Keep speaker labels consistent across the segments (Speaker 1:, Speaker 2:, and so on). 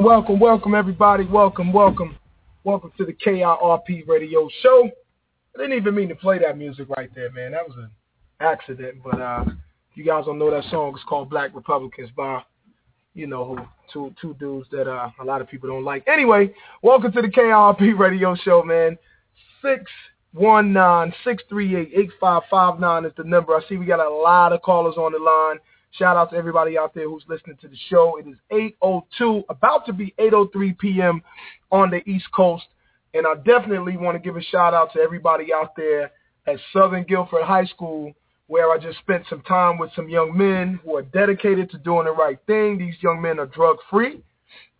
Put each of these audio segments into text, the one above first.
Speaker 1: Welcome, welcome, welcome, everybody. Welcome, welcome, welcome to the KIRP Radio Show. I didn't even mean to play that music right there, man. That was an accident. But uh, you guys don't know that song, it's called Black Republicans by, you know, two two dudes that uh, a lot of people don't like. Anyway, welcome to the KIRP Radio Show, man. Six one nine six three eight eight five five nine is the number. I see we got a lot of callers on the line. Shout out to everybody out there who's listening to the show. It is 8.02, about to be 8.03 p.m. on the East Coast. And I definitely want to give a shout out to everybody out there at Southern Guilford High School where I just spent some time with some young men who are dedicated to doing the right thing. These young men are drug-free.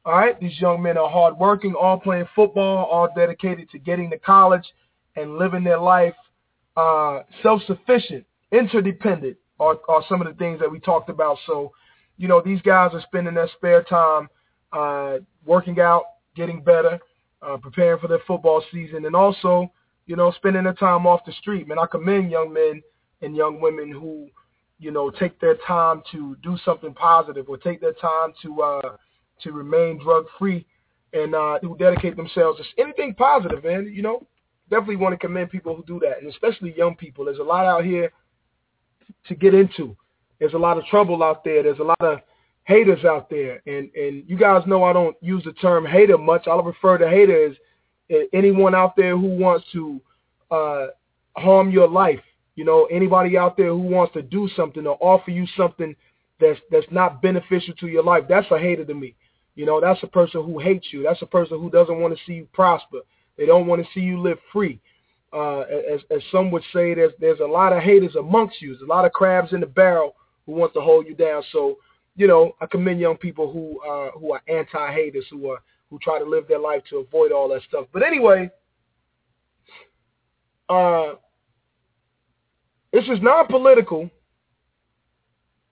Speaker 1: All right, these young men are hardworking, all playing football, all dedicated to getting to college and living their life uh, self-sufficient, interdependent, are, are some of the things that we talked about. So, you know, these guys are spending their spare time uh, working out, getting better, uh, preparing for their football season, and also, you know, spending their time off the street. Man, I commend young men and young women who, you know, take their time to do something positive or take their time to uh, to remain drug free and uh, who dedicate themselves to anything positive, man. You know, definitely want to commend people who do that, and especially young people. There's a lot out here to get into. There's a lot of trouble out there. There's a lot of haters out there, and and you guys know I don't use the term hater much. I'll refer to hater as anyone out there who wants to uh, harm your life. You know, anybody out there who wants to do something or offer you something that's that's not beneficial to your life. That's a hater to me. You know, that's a person who hates you. That's a person who doesn't want to see you prosper. They don't want to see you live free uh, as, as some would say, there's there's a lot of haters amongst you. There's a lot of crabs in the barrel who want to hold you down. So, you know, I commend young people who uh, who are anti-haters, who are who try to live their life to avoid all that stuff. But anyway, uh, this is non-political,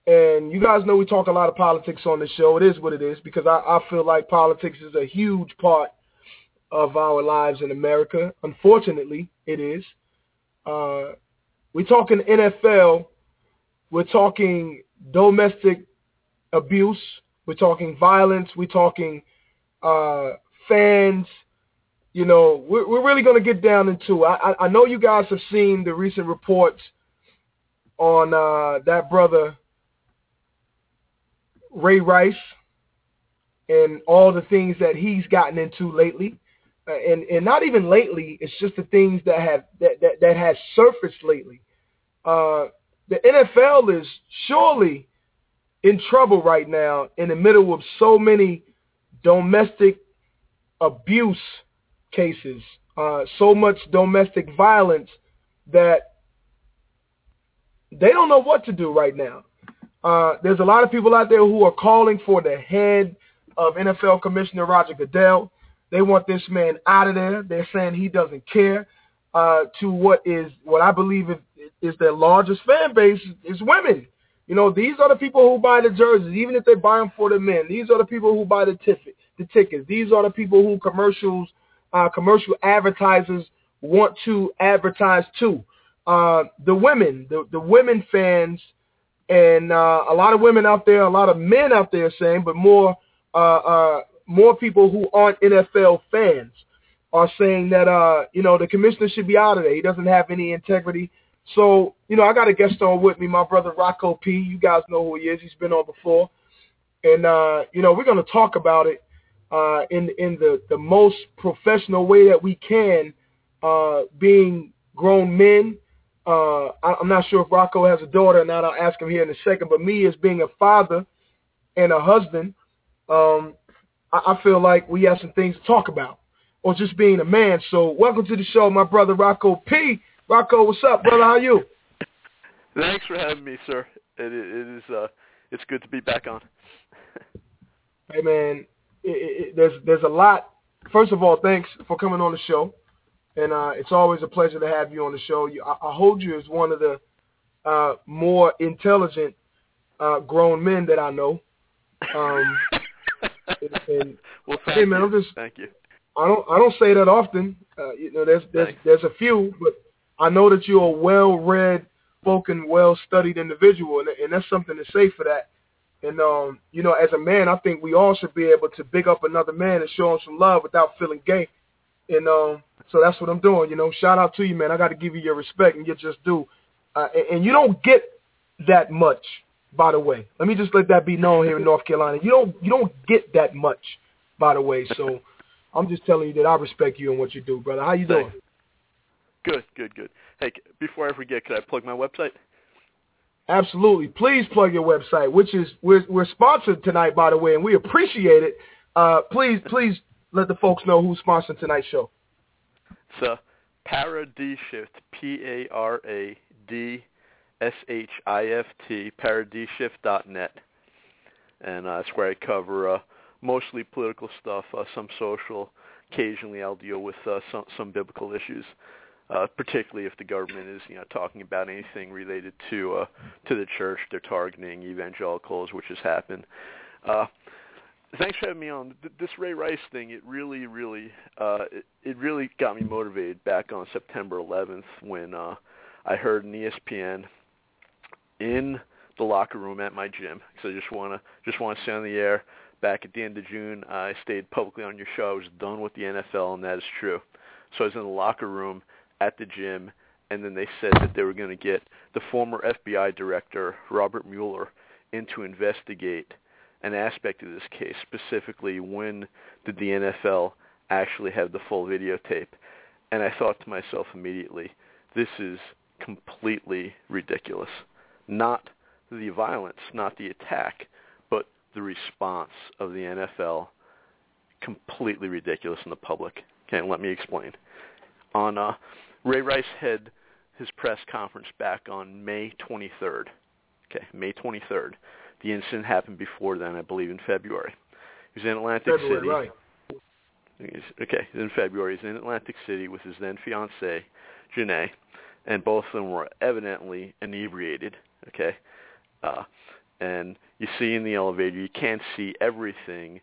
Speaker 1: and you guys know we talk a lot of politics on the show. It is what it is because I, I feel like politics is a huge part of our lives in America. Unfortunately, it is. Uh, we're talking NFL. We're talking domestic abuse. We're talking violence. We're talking uh, fans. You know, we're, we're really going to get down into. I, I know you guys have seen the recent reports on uh, that brother Ray Rice and all the things that he's gotten into lately. And and not even lately. It's just the things that have that that, that has surfaced lately. Uh, the NFL is surely in trouble right now in the middle of so many domestic abuse cases, uh, so much domestic violence that they don't know what to do right now. Uh, there's a lot of people out there who are calling for the head of NFL Commissioner Roger Goodell. They want this man out of there. They're saying he doesn't care. Uh, to what is what I believe is, is their largest fan base is women. You know, these are the people who buy the jerseys, even if they buy them for the men. These are the people who buy the ticket, the tickets. These are the people who commercials, uh, commercial advertisers want to advertise to. Uh, the women, the, the women fans, and uh, a lot of women out there, a lot of men out there saying, but more uh, uh, more people who aren't NFL fans are saying that uh, you know, the commissioner should be out of there. He doesn't have any integrity. So, you know, I got a guest on with me, my brother Rocco P. You guys know who he is. He's been on before. And uh, you know, we're gonna talk about it uh in in the, the most professional way that we can, uh, being grown men. Uh, I, I'm not sure if Rocco has a daughter or not. I'll ask him here in a second. But me as being a father and a husband, um, I, feel like we have some things to talk about, or just being a man. So welcome to the show, my brother Rocco P. Rocco, what's up, brother? How you?
Speaker 2: Thanks for having me, sir. It, it is uh, it's good to be back on.
Speaker 1: hey man, it, it, there's there's a lot. First of all, thanks for coming on the show, and uh, it's always a pleasure to have you on the show. You, I, I hold you as one of the uh, more intelligent uh, grown men that I know. Um,
Speaker 2: and, well,
Speaker 1: hey man,
Speaker 2: you.
Speaker 1: I'm just
Speaker 2: thank you.
Speaker 1: I don't I don't say that often. Uh, you know, there's there's
Speaker 2: Thanks.
Speaker 1: there's a few, but I know that you're a well-read, spoken, well-studied individual, and, and that's something to say for that. And um, you know, as a man, I think we all should be able to big up another man and show him some love without feeling gay. And um, so that's what I'm doing. You know, shout out to you, man. I got to give you your respect and you just do. Uh, and, and you don't get that much, by the way. Let me just let that be known here in North Carolina. You don't you don't get that much, by the way. So I'm just telling you that I respect you and what you do, brother. How you doing?
Speaker 2: Good, good, good. Hey, before I forget, could I plug my website?
Speaker 1: Absolutely. Please plug your website, which is we're we're sponsored tonight, by the way, and we appreciate it. Uh, please, please let the folks know who's sponsoring tonight's show.
Speaker 2: It's uh, Paradishift, P-A-R-A-D-S-H-I-F-T, paradishift.net. And uh, that's where I cover uh, mostly political stuff, uh, some social. Occasionally I'll deal with uh, some, some biblical issues uh, particularly if the government is you know talking about anything related to uh, to the church. They're targeting evangelicals, which has happened. Uh, thanks for having me on. This Ray Rice thing, it really, really, uh, it, it really got me motivated back on September 11th when uh, I heard an ESPN in the locker room at my gym. So I just want to just want to say on the air. Back at the end of June, I stayed publicly on your show. I was done with the NFL, and that is true. So I was in the locker room at the gym, and then they said that they were going to get the former FBI director, Robert Mueller, in to investigate an aspect of this case, specifically when did the NFL actually have the full videotape. And I thought to myself immediately, this is completely ridiculous. Not the violence, not the attack, but the response of the NFL, completely ridiculous in the public. Okay, let me explain. On uh, Ray Rice had his press conference back on May 23rd. Okay, May 23rd. The incident happened before then, I believe, in February. He was in Atlantic
Speaker 1: February,
Speaker 2: City.
Speaker 1: Right.
Speaker 2: Okay, in February. He's in Atlantic City with his then fiancee, Janay, and both of them were evidently inebriated. Okay, uh, and you see in the elevator, you can't see everything,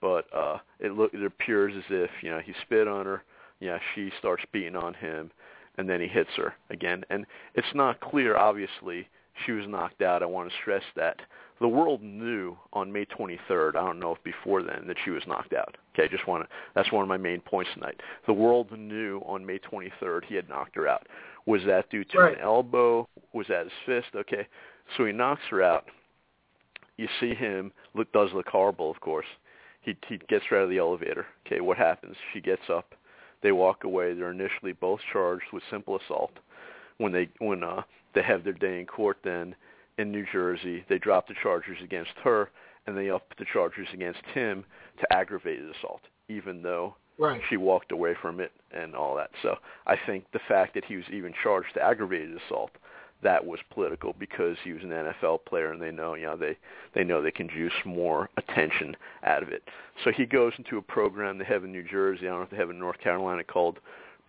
Speaker 2: but uh, it look it appears as if you know he spit on her yeah, she starts beating on him, and then he hits her again. And it's not clear, obviously, she was knocked out. I want to stress that. The world knew on May 23rd, I don't know if before then, that she was knocked out. Okay, just want to, that's one of my main points tonight. The world knew on May 23rd he had knocked her out. Was that due to
Speaker 1: right.
Speaker 2: an elbow? Was that his fist? Okay, so he knocks her out. You see him, look, does look horrible, of course. He, he gets her out of the elevator. Okay, what happens? She gets up they walk away. They're initially both charged with simple assault. When they when uh, they have their day in court, then in New Jersey, they drop the charges against her and they up the charges against him to aggravated assault, even though
Speaker 1: right.
Speaker 2: she walked away from it and all that. So I think the fact that he was even charged to aggravated assault that was political because he was an NFL player and they know you know they they know they can juice more attention out of it. So he goes into a program they have in New Jersey, I don't know if they have in North Carolina called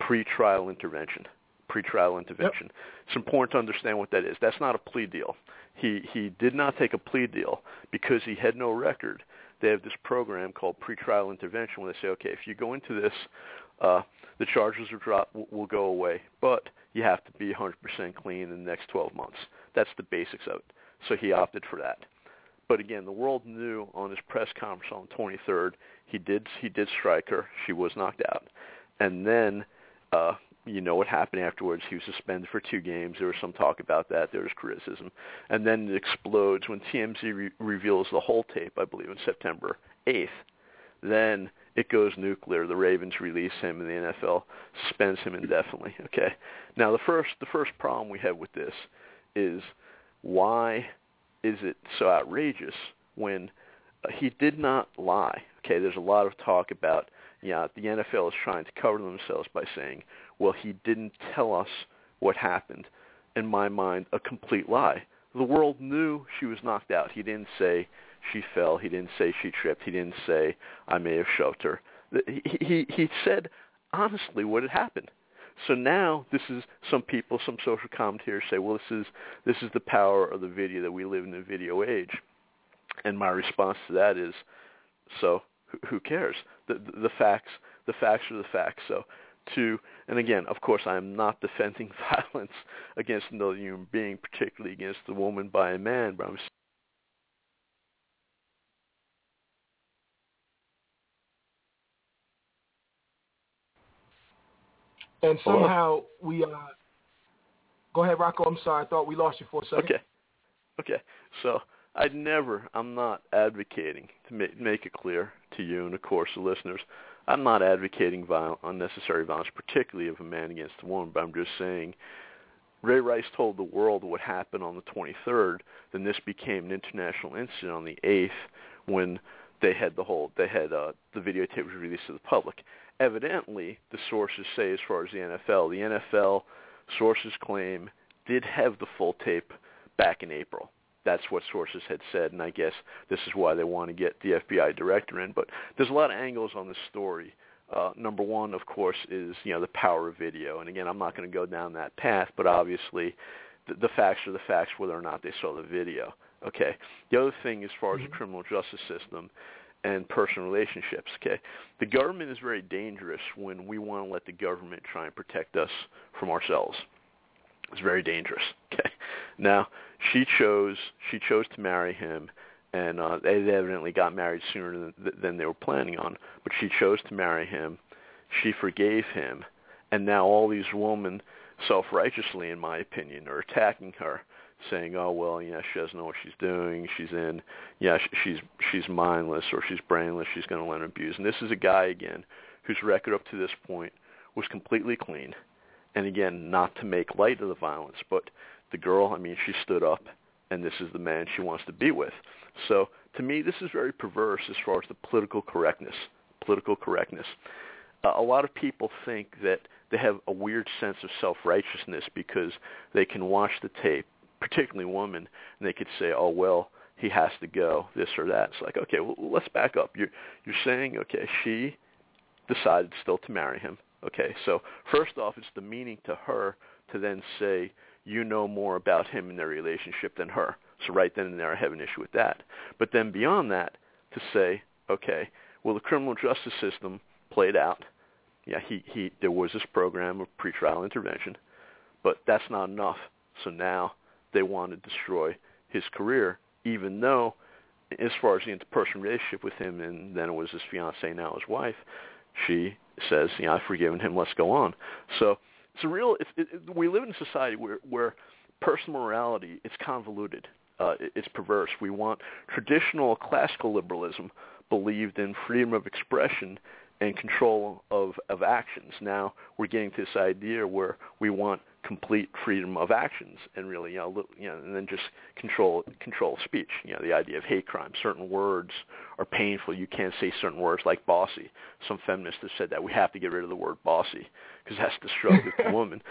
Speaker 2: pretrial intervention. Pretrial intervention.
Speaker 1: Yep.
Speaker 2: It's important to understand what that is. That's not a plea deal. He he did not take a plea deal because he had no record. They have this program called pretrial intervention where they say, okay, if you go into this, uh, the charges are drop will, will go away, but you have to be 100% clean in the next 12 months. That's the basics of it. So he opted for that. But again, the world knew on his press conference on the 23rd he did he did strike her. She was knocked out, and then uh, you know what happened afterwards. He was suspended for two games. There was some talk about that. There was criticism, and then it explodes when TMZ re- reveals the whole tape. I believe on September 8th. Then it goes nuclear. The Ravens release him, and the NFL suspends him indefinitely. Okay. Now the first the first problem we have with this is why is it so outrageous when uh, he did not lie? Okay. There's a lot of talk about yeah the NFL is trying to cover themselves by saying, well he didn't tell us what happened. In my mind, a complete lie. The world knew she was knocked out. He didn't say she fell. He didn't say she tripped. He didn't say I may have shoved her. He he, he said honestly what had happened. So now this is some people, some social commentators say, well, this is this is the power of the video that we live in the video age. And my response to that is, so who cares? The, the, the facts, the facts are the facts. So to, and again, of course, I am not defending violence against another human being, particularly against a woman by a man, but I'm
Speaker 1: And somehow we uh, go ahead, Rocco. I'm sorry, I thought we lost you for a second.
Speaker 2: Okay, okay. So I'd never, I'm not advocating to make, make it clear to you and of course the listeners. I'm not advocating violent, unnecessary violence, particularly of a man against a woman. But I'm just saying. Ray Rice told the world what happened on the 23rd. Then this became an international incident on the 8th when they had the whole they had uh, the videotape was released to the public. Evidently, the sources say, as far as the NFL, the NFL sources claim did have the full tape back in April. That's what sources had said, and I guess this is why they want to get the FBI director in. But there's a lot of angles on this story. Uh, number one, of course, is you know the power of video, and again, I'm not going to go down that path, but obviously, the, the facts are the facts, whether or not they saw the video. Okay. The other thing, as far as the criminal justice system and personal relationships, okay, the government is very dangerous when we want to let the government try and protect us from ourselves. It's very dangerous. Okay. Now she chose she chose to marry him, and uh, they evidently got married sooner than, than they were planning on. But she chose to marry him. She forgave him, and now all these women, self-righteously, in my opinion, are attacking her saying, "Oh well, yeah, she doesn't know what she's doing. She's in, yeah, she's she's mindless or she's brainless. She's going to learn abuse." And this is a guy again whose record up to this point was completely clean. And again, not to make light of the violence, but the girl, I mean, she stood up, and this is the man she wants to be with. So to me, this is very perverse as far as the political correctness. Political correctness. Uh, a lot of people think that they have a weird sense of self-righteousness because they can watch the tape particularly women, and they could say, "Oh well, he has to go, this or that." It's like, okay, well, let's back up. You're you're saying, okay, she decided still to marry him. Okay, so first off, it's demeaning to her to then say you know more about him and their relationship than her. So right then and there, I have an issue with that. But then beyond that, to say, okay, well, the criminal justice system played out. Yeah, he, he there was this program of pretrial intervention, but that's not enough. So now they want to destroy his career, even though, as far as the interpersonal relationship with him, and then it was his fiancee, now his wife, she says, "You know, I've forgiven him. Let's go on." So it's a real. It's, it, we live in a society where where personal morality it's convoluted. Uh, it, it's perverse. We want traditional classical liberalism believed in freedom of expression and control of, of actions. Now we're getting to this idea where we want complete freedom of actions and really, you know, you know, and then just control control speech. You know, the idea of hate crime. Certain words are painful. You can't say certain words like bossy. Some feminists have said that we have to get rid of the word bossy because that's destructive to women.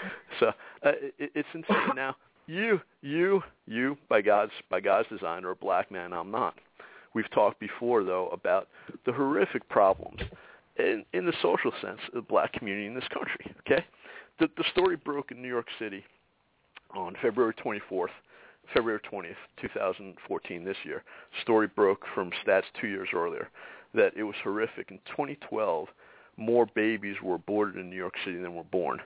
Speaker 2: So uh, it, it's insane. Now you, you, you, by God's by God's design, are a black man. I'm not. We've talked before though about the horrific problems in, in the social sense of the black community in this country. Okay, the, the story broke in New York City on February 24th, February 20th, 2014, this year. Story broke from stats two years earlier that it was horrific. In 2012, more babies were aborted in New York City than were born.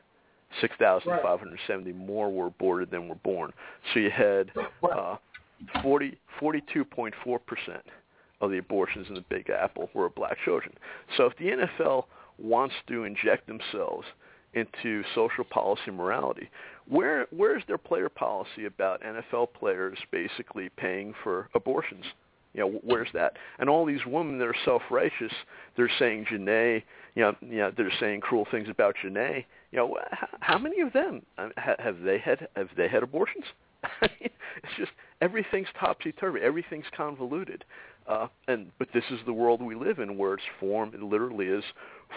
Speaker 2: 6,570 right. more were aborted than were born. So you had uh, 40, 42.4 percent of the abortions in the Big Apple were black children. So if the NFL wants to inject themselves into social policy morality, where where is their player policy about NFL players basically paying for abortions? You know, where's that? And all these women that are self-righteous, they're saying Janay, you know, you know, they're saying cruel things about Janay. You know, how many of them have they had have they had abortions? it's just everything's topsy turvy, everything's convoluted. Uh, and but this is the world we live in, where it's form. It literally is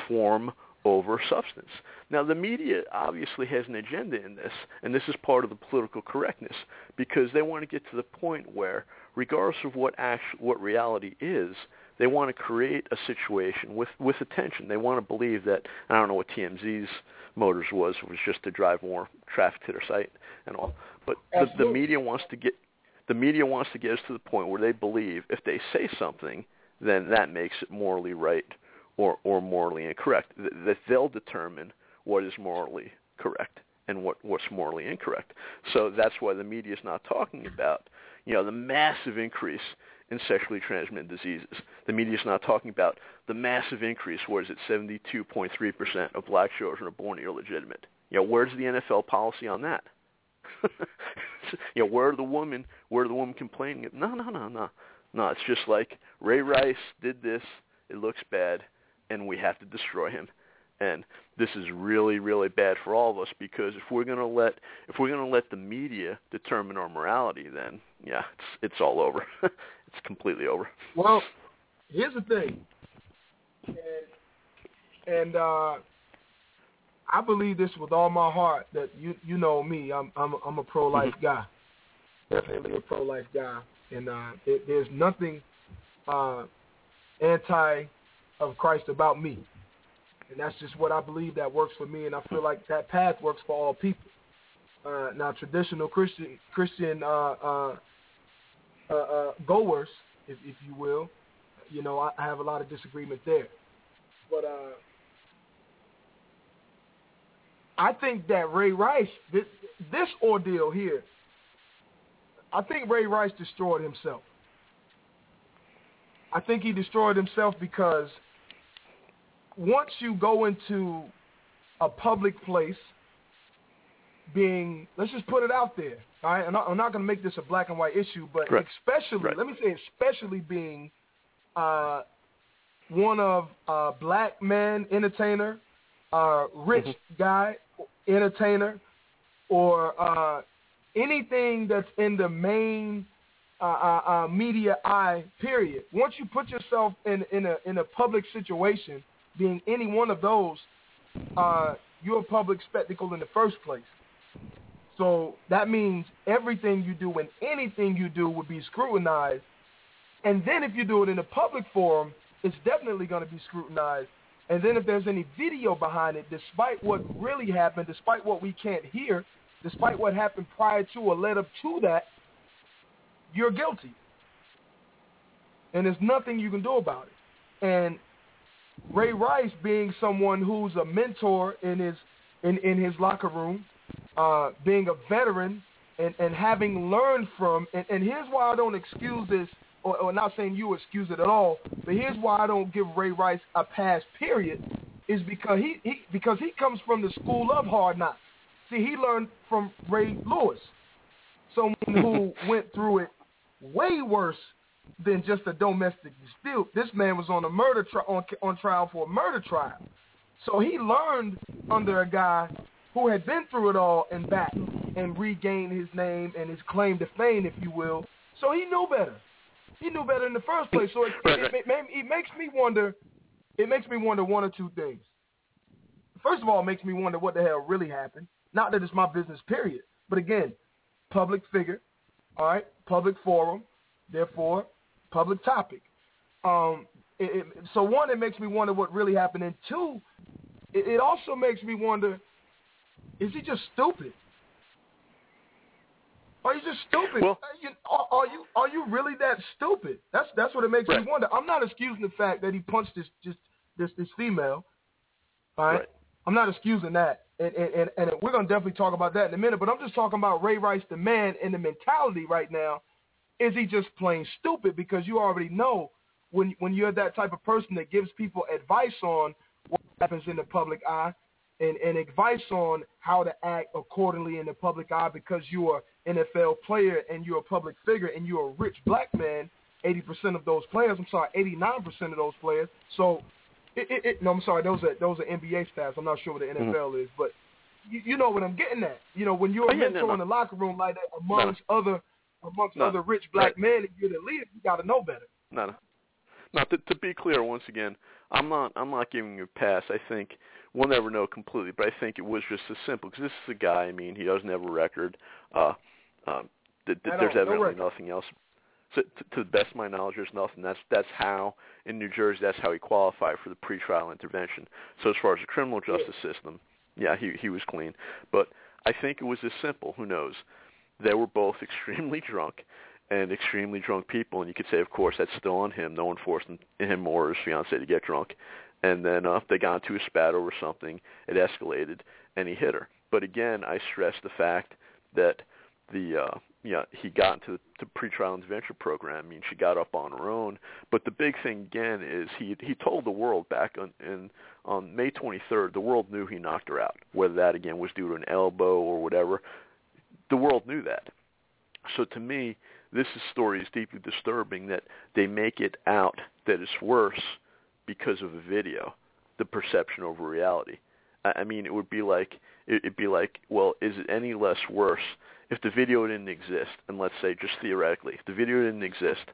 Speaker 2: form over substance. Now, the media obviously has an agenda in this, and this is part of the political correctness because they want to get to the point where, regardless of what actual, what reality is, they want to create a situation with with attention. They want to believe that I don't know what TMZ's motors was was just to drive more traffic to their site and all, but the, the media wants to get the media wants to get us to the point where they believe if they say something, then that makes it morally right or, or morally incorrect. That they'll determine what is morally correct and what, what's morally incorrect. So that's why the media is not talking about, you know, the massive increase in sexually transmitted diseases. The media is not talking about the massive increase. Where is it? 72.3% of black children are born illegitimate. You know, where's the NFL policy on that? you know, where are the women? Where are the women complaining? No, no, no, no, no. It's just like Ray Rice did this. It looks bad, and we have to destroy him. And this is really, really bad for all of us because if we're gonna let if we're gonna let the media determine our morality, then yeah, it's it's all over. it's completely over.
Speaker 1: Well, here's the thing, and, and uh, I believe this with all my heart that you you know me, I'm I'm I'm a pro life mm-hmm. guy, definitely a pro life guy, and uh, it, there's nothing uh, anti of Christ about me and that's just what I believe that works for me, and I feel like that path works for all people. Uh, now, traditional Christian Christian uh, uh, uh, uh, goers, if, if you will, you know, I, I have a lot of disagreement there, but uh, I think that Ray Rice, this, this ordeal here, I think Ray Rice destroyed himself. I think he destroyed himself because once you go into a public place, being let's just put it out there. All right, I'm not, I'm not going to make this a black and white issue, but
Speaker 2: Correct.
Speaker 1: especially
Speaker 2: right.
Speaker 1: let me say especially being uh, one of uh, black man entertainer, uh, rich mm-hmm. guy entertainer, or uh, anything that's in the main uh, uh, uh, media eye. Period. Once you put yourself in in a in a public situation being any one of those, uh, you're a public spectacle in the first place. So that means everything you do and anything you do would be scrutinized. And then if you do it in a public forum, it's definitely going to be scrutinized. And then if there's any video behind it, despite what really happened, despite what we can't hear, despite what happened prior to or led up to that, you're guilty. And there's nothing you can do about it. And Ray Rice being someone who's a mentor in his in, in his locker room, uh, being a veteran and, and having learned from and, and here's why I don't excuse this or, or not saying you excuse it at all, but here's why I don't give Ray Rice a pass period is because he, he because he comes from the school of hard knocks. See, he learned from Ray Lewis, someone who went through it way worse than just a domestic dispute. This man was on a murder tri- on, on trial for a murder trial. So he learned under a guy who had been through it all and back and regained his name and his claim to fame, if you will. So he knew better. He knew better in the first place. So it, it, it, it, makes me wonder. It makes me wonder one or two things. First of all, it makes me wonder what the hell really happened. Not that it's my business, period. But again, public figure, all right, public forum. Therefore, public topic. Um, it, it, so one, it makes me wonder what really happened, and two, it, it also makes me wonder: is he just stupid? Are you just stupid?
Speaker 2: Well,
Speaker 1: are, you, are, are, you are you really that stupid? That's that's what it makes
Speaker 2: right.
Speaker 1: me wonder. I'm not excusing the fact that he punched this just this this female. All right?
Speaker 2: right.
Speaker 1: I'm not excusing that, and, and and we're gonna definitely talk about that in a minute. But I'm just talking about Ray Rice, the man, and the mentality right now is he just plain stupid? Because you already know when when you're that type of person that gives people advice on what happens in the public eye and, and advice on how to act accordingly in the public eye because you're an NFL player and you're a public figure and you're a rich black man, 80% of those players, I'm sorry, 89% of those players. So, it, it, it, no, I'm sorry, those are those are NBA stats. I'm not sure what the NFL mm-hmm. is, but you, you, know what I'm getting at. You know, when you're a oh, yeah, mentor no, no. in the locker room like that amongst no. other amongst no, other rich black men, if you're the leader, you got to know better.
Speaker 2: No, no. Now, to, to be clear, once again, I'm not I'm not giving you a pass. I think we'll never know completely, but I think it was just as simple because this is a guy. I mean, he doesn't have a record. Uh, um, th- th- there's evidently
Speaker 1: no
Speaker 2: nothing else. So, to, to the best of my knowledge, there's nothing. That's that's how in New Jersey, that's how he qualified for the pretrial intervention. So as far as the criminal justice
Speaker 1: yeah.
Speaker 2: system, yeah, he he was clean. But I think it was as simple. Who knows? They were both extremely drunk and extremely drunk people, and you could say, of course, that's still on him. No one forced him or his fiance to get drunk. And then uh, they got into a spat over something. It escalated, and he hit her. But again, I stress the fact that the uh, you know, he got into the pretrial intervention program. I mean, she got up on her own. But the big thing again is he he told the world back on in on May 23rd, the world knew he knocked her out. Whether that again was due to an elbow or whatever, the world knew that. So to me, this story is deeply disturbing that they make it out that it's worse because of a video, the perception over reality. I mean, it would be like it'd be like, well, is it any less worse if the video didn't exist? And let's say, just theoretically, if the video didn't exist,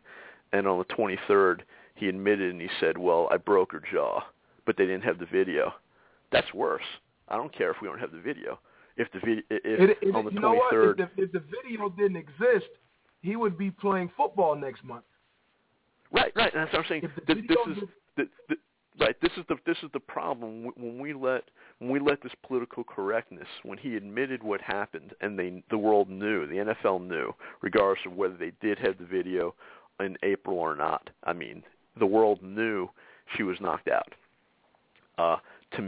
Speaker 2: and on the 23rd he admitted and he said, well, I broke her jaw, but they didn't have the video. That's worse. I don't care if we don't have the video. If the video, if
Speaker 1: it, it,
Speaker 2: on the 23rd,
Speaker 1: you? If the, if the video didn't exist, he would be playing football next month.
Speaker 2: Right, right. And that's what I'm saying. This, is the, the, right. This is the this is the problem when we let when we let this political correctness. When he admitted what happened, and they the world knew, the NFL knew, regardless of whether they did have the video in April or not. I mean, the world knew she was knocked out. Uh, to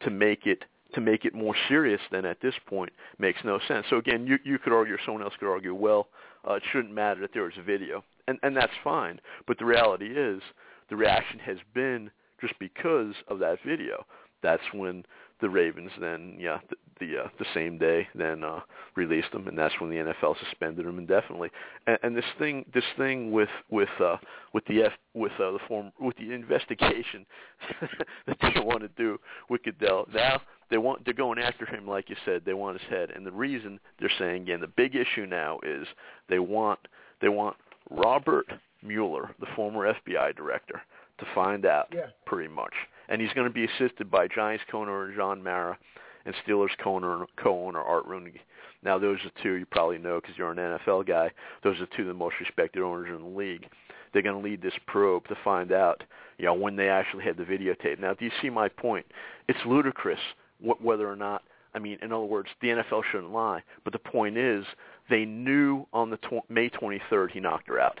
Speaker 2: to make it to make it more serious than at this point makes no sense. So again, you you could argue, or someone else could argue, well, uh, it shouldn't matter that there was a video, and and that's fine. But the reality is, the reaction has been just because of that video. That's when the Ravens then, yeah, the the, uh, the same day then uh, released them, and that's when the NFL suspended them indefinitely. And, and this thing, this thing with with uh, with the F, with uh, the form with the investigation that they want to do with Goodell now. They want they're going after him like you said. They want his head, and the reason they're saying again the big issue now is they want they want Robert Mueller, the former FBI director, to find out
Speaker 1: Yeah.
Speaker 2: pretty much. And he's going to be assisted by Giants co-owner John Mara and Steelers co-owner, co-owner Art Rooney. Now, those are two you probably know because you're an NFL guy. Those are two of the most respected owners in the league. They're going to lead this probe to find out, you know, when they actually had the videotape. Now, do you see my point? It's ludicrous wh- whether or not. I mean, in other words, the NFL shouldn't lie. But the point is, they knew on the tw- May 23rd he knocked her out.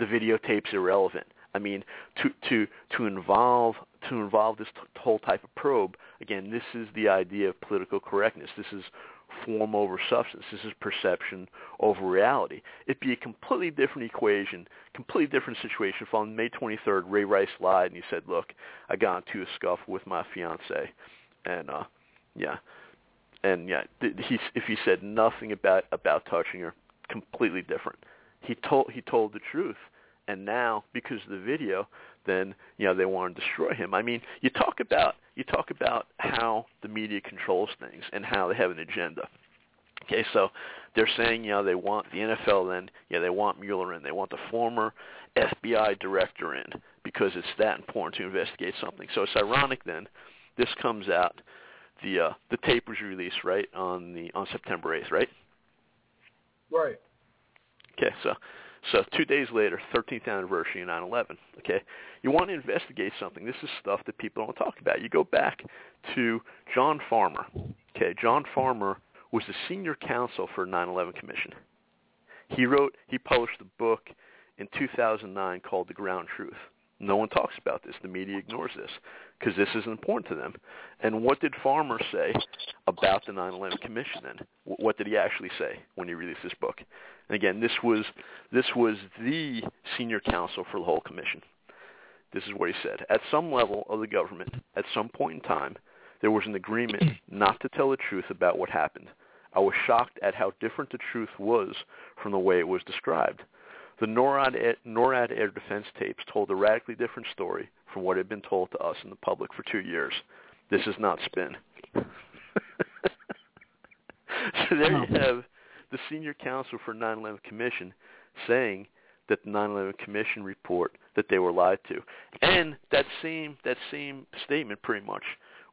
Speaker 2: The videotape's irrelevant. I mean, to to to involve to involve this t- whole type of probe again. This is the idea of political correctness. This is form over substance. This is perception over reality. It'd be a completely different equation, completely different situation if on May 23rd Ray Rice lied and he said, "Look, I got into a scuffle with my fiance," and uh, yeah, and yeah, th- if he said nothing about about touching her, completely different. He told he told the truth, and now because of the video, then you know they want to destroy him. I mean, you talk about you talk about how the media controls things and how they have an agenda. Okay, so they're saying you know they want the NFL then yeah they want Mueller in, they want the former FBI director in because it's that important to investigate something. So it's ironic then this comes out the uh, the tape was released right on the on September 8th, right?
Speaker 1: Right.
Speaker 2: Okay, so so two days later, 13th anniversary of 9/11. Okay, you want to investigate something. This is stuff that people don't talk about. You go back to John Farmer. Okay, John Farmer was the senior counsel for 9/11 Commission. He wrote, he published a book in 2009 called The Ground Truth. No one talks about this. The media ignores this because this is important to them. And what did Farmer say about the 9/11 Commission? Then, what did he actually say when he released this book? And again, this was this was the senior counsel for the whole commission. This is what he said: At some level of the government, at some point in time, there was an agreement not to tell the truth about what happened. I was shocked at how different the truth was from the way it was described. The NORAD, air- NORAD air defense tapes told a radically different story from what had been told to us in the public for two years. This is not spin. so there you have the senior counsel for 9/11 Commission saying that the 9/11 Commission report that they were lied to, and that same that same statement pretty much,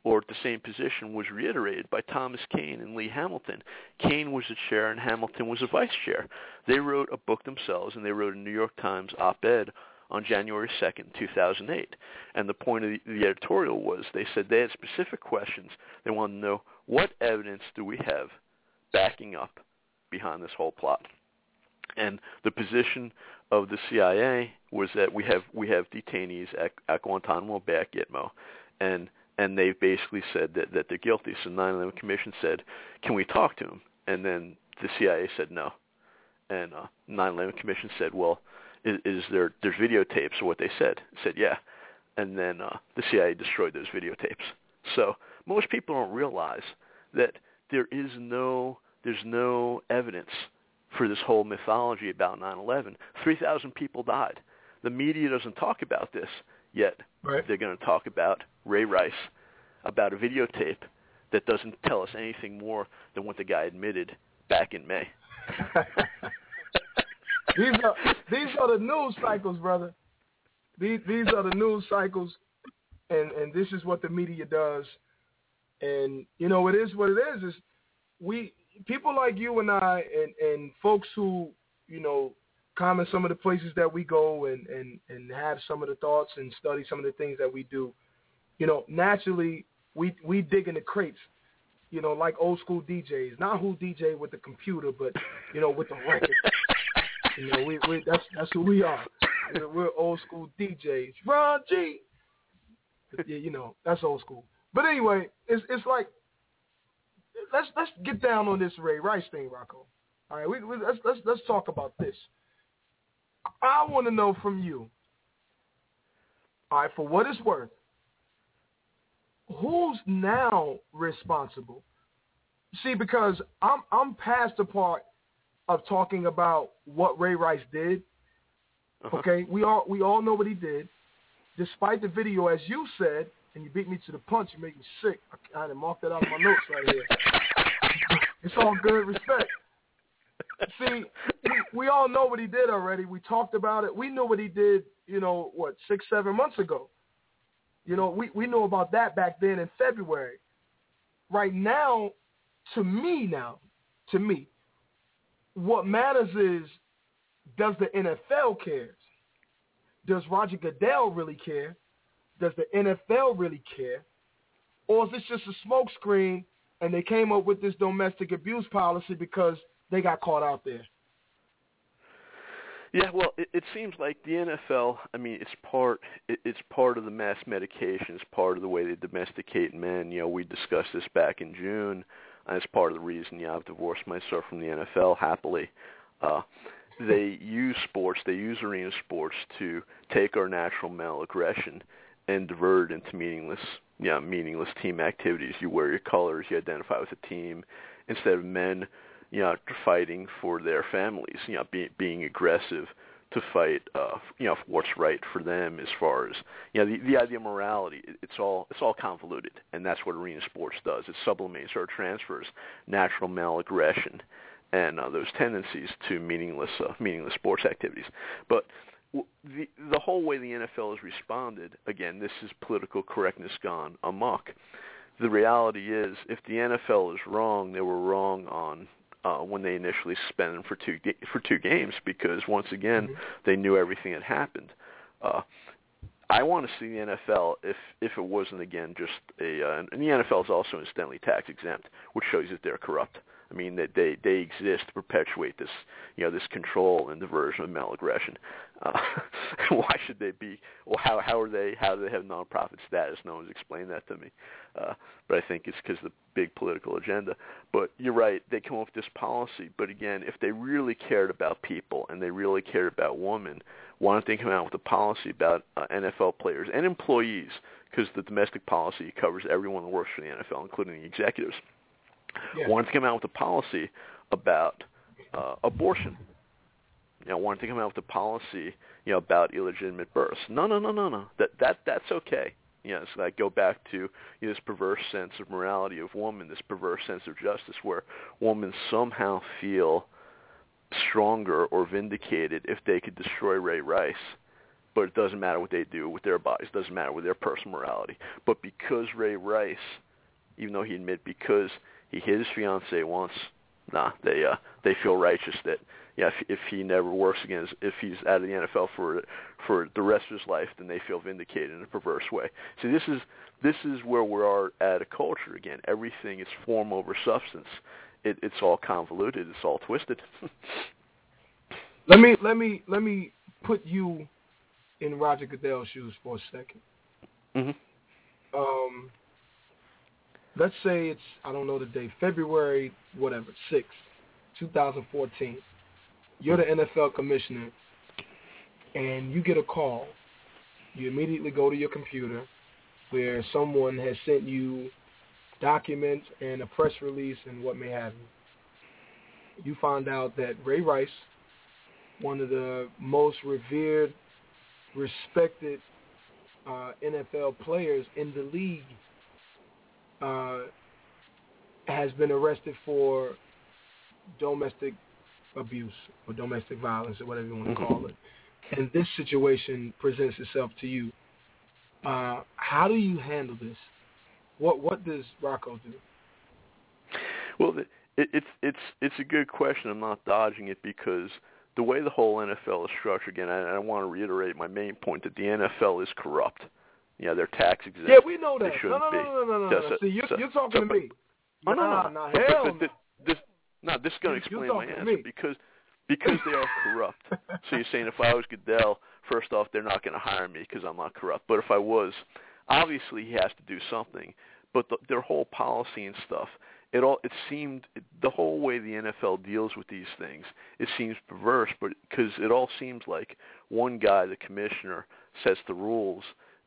Speaker 2: or at the same position was reiterated by Thomas Kean and Lee Hamilton. Kean was the chair and Hamilton was the vice chair. They wrote a book themselves, and they wrote a New York Times op-ed on January 2nd, 2008. And the point of the, editorial was they said they had specific questions. They wanted to know what evidence do we have backing up behind this whole plot. And the position of the CIA was that we have we have detainees at, at Guantanamo Bay at Gitmo, and and they've basically said that, that they're guilty. So 9/11 Commission said, "Can we talk to them?" And then the CIA said no, and uh, 9/11 Commission said, "Well, is, is there there's videotapes of what they said?" I said, "Yeah," and then uh, the CIA destroyed those videotapes. So most people don't realize that there is no there's no evidence for this whole mythology about 9/11. 3,000 people died. The media doesn't talk about this yet.
Speaker 1: Right.
Speaker 2: They're going to talk about Ray Rice, about a videotape that doesn't tell us anything more than what the guy admitted back in May.
Speaker 1: these are these are the news cycles, brother. These these are the news cycles, and and this is what the media does. And you know, it is what it is. Is we people like you and I, and and folks who you know comment some of the places that we go and and and have some of the thoughts and study some of the things that we do. You know, naturally we we dig in the crates you know, like old school DJs. Not who DJ with the computer, but you know, with the record. You know, we, we that's that's who we are. We're, we're old school DJs. Ron G. Yeah, you know, that's old school. But anyway, it's it's like let's let's get down on this Ray Rice thing, Rocco. All right, we, we let's let's let's talk about this. I want to know from you. All right, for what it's worth, who's now responsible? See, because I'm I'm past the part of talking about what Ray Rice did.
Speaker 2: Uh-huh.
Speaker 1: Okay, we all we all know what he did. Despite the video, as you said, and you beat me to the punch, you make me sick. I, I had to mark that out of my notes right here. it's all good respect. See, we, we all know what he did already. We talked about it. We knew what he did, you know, what, six, seven months ago. You know, we, we know about that back then in February. Right now, to me now, to me, what matters is does the NFL care? Does Roger Goodell really care? Does the NFL really care? Or is this just a smokescreen and they came up with this domestic abuse policy because they got caught out there?
Speaker 2: Yeah, well, it, it seems like the NFL. I mean, it's part. It, it's part of the mass medication. It's part of the way they domesticate men. You know, we discussed this back in June. It's part of the reason. Yeah, I've divorced myself from the NFL happily. Uh, they use sports. They use arena sports to take our natural male aggression and divert it into meaningless, yeah, meaningless team activities. You wear your colors. You identify with a team instead of men you know, fighting for their families, you know, be, being aggressive to fight, uh, you know, what's right for them as far as, you know, the, the idea of morality. It's all it's all convoluted, and that's what arena sports does. It sublimates or transfers natural male aggression and uh, those tendencies to meaningless uh, meaningless sports activities. But the the whole way the NFL has responded, again, this is political correctness gone amok. The reality is, if the NFL is wrong, they were wrong on uh, when they initially suspended him for two for two games because once again
Speaker 1: mm-hmm.
Speaker 2: they knew everything had happened. Uh, I want to see the NFL if if it wasn't again just a uh, and the NFL is also incidentally tax exempt, which shows that they're corrupt. I mean that they they exist to perpetuate this you know this control and diversion of male aggression. Uh, why should they be? Well, how how are they? How do they have nonprofit status? No one's explained that to me. Uh, but I think it's because the big political agenda. But you're right; they come up with this policy. But again, if they really cared about people and they really cared about women, why don't they come out with a policy about uh, NFL players and employees? Because the domestic policy covers everyone that works for the NFL, including the executives.
Speaker 1: Yeah.
Speaker 2: Wanted to come out with a policy about uh, abortion. You know, wanted to come out with a policy, you know, about illegitimate births. No, no, no, no, no. That that that's okay. You know, so I go back to you know, this perverse sense of morality of woman, this perverse sense of justice, where women somehow feel stronger or vindicated if they could destroy Ray Rice but it doesn't matter what they do with their bodies. It doesn't matter with their personal morality. But because Ray Rice, even though he admit because he hit his fiancee once. Nah, they uh, they feel righteous that yeah, if, if he never works again, if he's out of the NFL for for the rest of his life, then they feel vindicated in a perverse way. See, this is this is where we are at a culture again. Everything is form over substance. It, it's all convoluted. It's all twisted.
Speaker 1: let me let me let me put you in Roger Goodell's shoes for a 2nd
Speaker 2: mm-hmm.
Speaker 1: Um, let's say it's I don't know the date, February whatever, sixth, two thousand fourteen. you're the NFL commissioner, and you get a call. You immediately go to your computer where someone has sent you documents and a press release and what may have you. You find out that Ray Rice, one of the most revered, respected uh, NFL players in the league, uh, has been arrested for domestic abuse or domestic violence or whatever you want to
Speaker 2: Mm-hmm.
Speaker 1: call it. And this situation presents itself to you. Uh, how do you handle this? What what does Rocco do?
Speaker 2: Well, the- it, it's it's it's a good question. I'm not dodging it because the way the whole NFL is structured, again, I, I want to reiterate my main point that the NFL is corrupt. Yeah, they're tax exempt.
Speaker 1: Yeah, we know that.
Speaker 2: They
Speaker 1: No,
Speaker 2: shouldn't
Speaker 1: no, no, no, no, no.
Speaker 2: So-
Speaker 1: no.
Speaker 2: so-
Speaker 1: See, you're,
Speaker 2: so-
Speaker 1: you're talking
Speaker 2: so-
Speaker 1: to me.
Speaker 2: Oh, no,
Speaker 1: nah,
Speaker 2: no.
Speaker 1: nah,
Speaker 2: But-
Speaker 1: hell
Speaker 2: but,
Speaker 1: no.
Speaker 2: this, this, no, this is going to explain my answer because because they are corrupt. so you're saying if I was Goodell, first off, they're not going to hire me because I'm not corrupt. But if I was, obviously he has to do something. But the, their whole policy and stuff, it all it seemed the whole way the NFL deals with these things, it seems perverse. But because it all seems like one guy, the commissioner, sets the rules,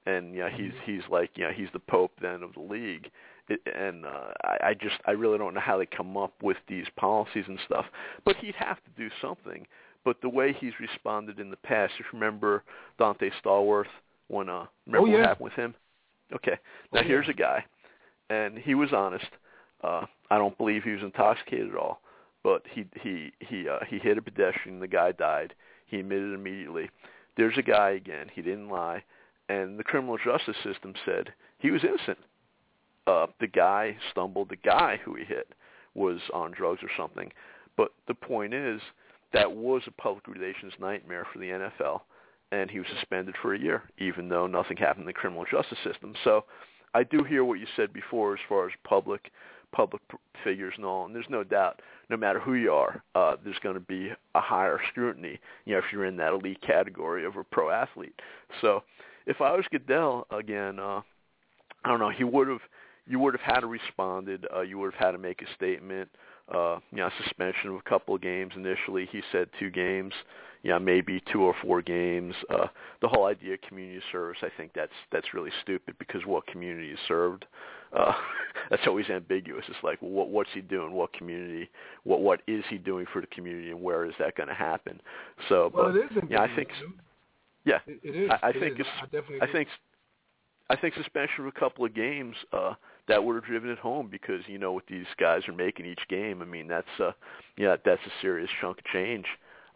Speaker 2: and yeah, he's he's like yeah, he's the pope then of the league. It, and uh, I, I just I really don't know how they come up with these policies and stuff. But he'd have to do something. But the way he's responded in the past, if you remember Donté Stallworth, when uh, remember
Speaker 1: Oh, yeah.
Speaker 2: what happened with him? Okay, now
Speaker 1: Oh, yeah.
Speaker 2: here's a guy, and he was honest. Uh, I don't believe he was intoxicated at all, but he he he uh, he hit a pedestrian. The guy died. He admitted immediately. There's a guy again. He didn't lie, and the criminal justice system said he was innocent. Uh, the guy stumbled. The guy who he hit was on drugs or something. But the point is, that was a public relations nightmare for the NFL, and he was suspended for a year, even though nothing happened in the criminal justice system. So, I do hear what you said before as far as public public figures and all, and there's no doubt, no matter who you are, uh, there's going to be a higher scrutiny, you know, if you're in that elite category of a pro athlete. So, if I was Goodell again, uh, I don't know, he would have you would have had to responded. Uh, you would have had to make a statement. Uh, you know, suspension of a couple of games initially. He said two games. Yeah, maybe two or four games. Uh, the whole idea of community service, I think that's that's really stupid because what community is served? Uh, that's always ambiguous. It's like, well, what what's he doing? What community? What what is he doing for the community, and where is that going to happen? So,
Speaker 1: Well,
Speaker 2: but
Speaker 1: it is
Speaker 2: yeah, I think
Speaker 1: dude.
Speaker 2: Yeah,
Speaker 1: It, it is.
Speaker 2: I, I
Speaker 1: It
Speaker 2: think
Speaker 1: is.
Speaker 2: it's
Speaker 1: I definitely.
Speaker 2: I think I think suspension of a couple of games uh that would have driven it home because you know what these guys are making each game. I mean that's uh yeah that's a serious chunk of change.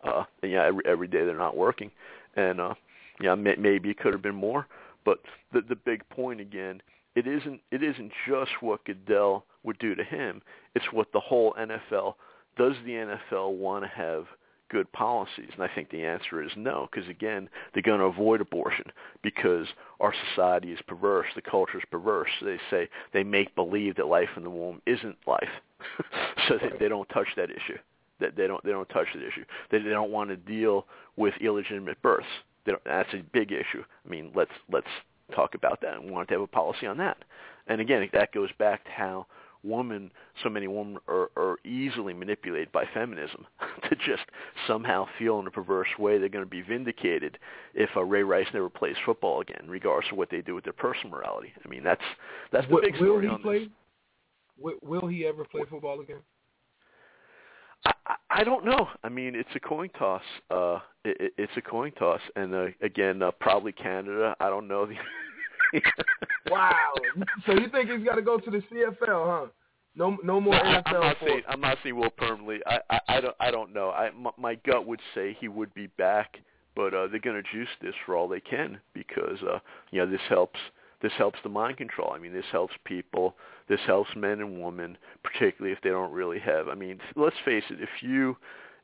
Speaker 2: Uh and yeah every every day they're not working and uh yeah may, maybe it could have been more but the the big point again it isn't it isn't just what Goodell would do to him it's what the whole NFL does the NFL want to have good policies? And I think the answer is no, because again, they're going to avoid abortion because our society is perverse, the culture is perverse. They say they make believe that life in the womb isn't life, so they, they don't touch that issue. That they don't they don't touch that issue. They they don't want to deal with illegitimate births. They don't, that's a big issue. I mean, let's let's talk about that and want to have a policy on that. And again, that goes back to how women, so many women are, are easily manipulated by feminism to just somehow feel in a perverse way they're going to be vindicated if uh, Ray Rice never plays football again, regardless of what they do with their personal morality. I mean, that's that's the
Speaker 1: will,
Speaker 2: big
Speaker 1: will
Speaker 2: story
Speaker 1: he
Speaker 2: on
Speaker 1: play?
Speaker 2: this.
Speaker 1: Will, will he ever play football again?
Speaker 2: I, I- don't know. I mean, it's a coin toss. Uh, it, it, it's a coin toss, and uh, again, uh, probably Canada. I don't know. The
Speaker 1: Wow. so you think he's got to go to the CFL, huh? No, no more
Speaker 2: I-
Speaker 1: NFL.
Speaker 2: I'm not
Speaker 1: for-
Speaker 2: saying I'm not saying will permanently. I, I I don't I don't know. I my, my gut would say he would be back, but uh, they're going to juice this for all they can because uh, you know this helps this helps the mind control. I mean, this helps people. This helps men and women, particularly if they don't really have. I mean, let's face it. If you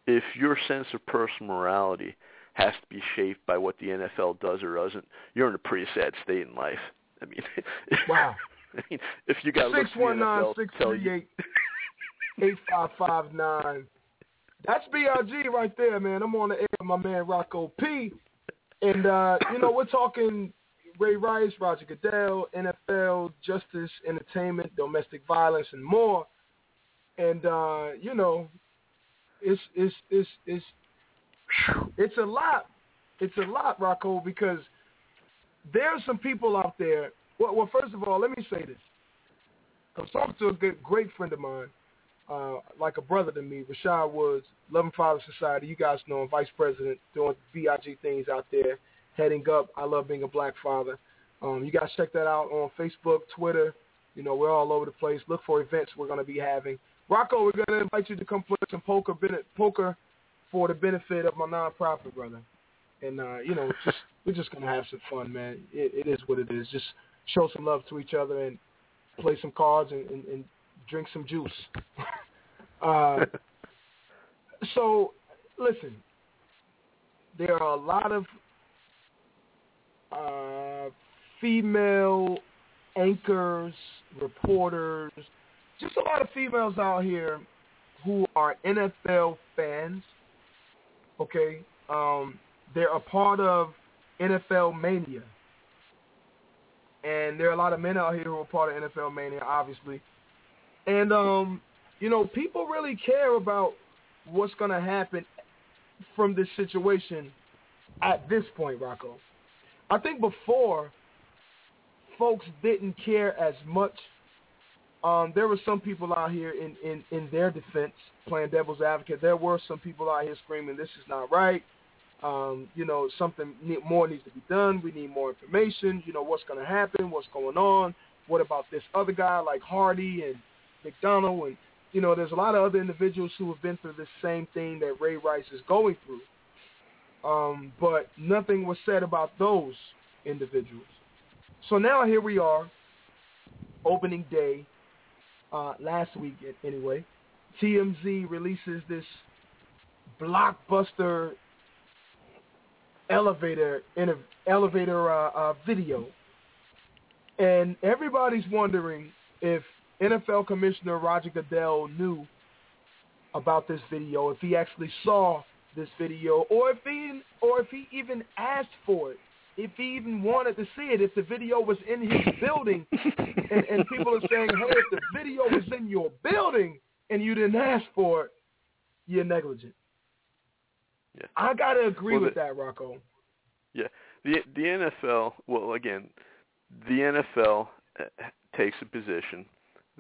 Speaker 2: if your sense of personal morality has to be shaped by what the NFL does or doesn't, you're in a pretty sad state in life. I mean,
Speaker 1: Wow.
Speaker 2: I mean, if you got
Speaker 1: Six one nine six three eight eight five five nine. That's BRG right there, man. I'm on the air with my man Rocco P. And uh, you know, we're talking Ray Rice, Roger Goodell, NFL, justice, entertainment, domestic violence, and more. And uh, you know, it's it's it's it's it's a lot. It's a lot, Rocco, because there are some people out there. Well, well, first of all, let me say this. I was talking to a good, great friend of mine, uh, like a brother to me, Rashad Woods, Loving Father Society. You guys know him, vice president, doing VIG things out there, heading up. I love being a black father. Um, you guys check that out on Facebook, Twitter. You know, we're all over the place. Look for events we're going to be having. Rocco, we're going to invite you to come play some poker, poker for the benefit of my nonprofit, brother. And uh, you know, just we're just gonna have some fun, man. It, it is what it is. Just show some love to each other and play some cards and, and, and drink some juice. uh, so, listen, there are a lot of uh, female anchors, reporters, just a lot of females out here who are NFL fans. Okay, um, they're a part of NFL Mania, and there are a lot of men out here who are part of NFL Mania, obviously. And um, you know, people really care about what's going to happen from this situation at this point, Rocco. I think before folks didn't care as much. Um, there were some people out here in, in, in their defense playing devil's advocate. There were some people out here screaming, this is not right. Um, you know, something more needs to be done. We need more information. You know, what's going to happen? What's going on? What about this other guy like Hardy and McDonald? And, you know, there's a lot of other individuals who have been through the same thing that Ray Rice is going through. Um, but nothing was said about those individuals. So now here we are, opening day, uh, last week anyway. TMZ releases this blockbuster elevator in a elevator uh, uh, video, and everybody's wondering if NFL Commissioner Roger Goodell knew about this video, if he actually saw this video, or if he or if he even asked for it, if he even wanted to see it, if the video was in his building, and, and people are saying, hey, if the video was in your building and you didn't ask for it, you're negligent.
Speaker 2: Yeah.
Speaker 1: I gotta agree well, with the, that, Rocco.
Speaker 2: Yeah, the the NFL. Well, again, the NFL uh, takes a position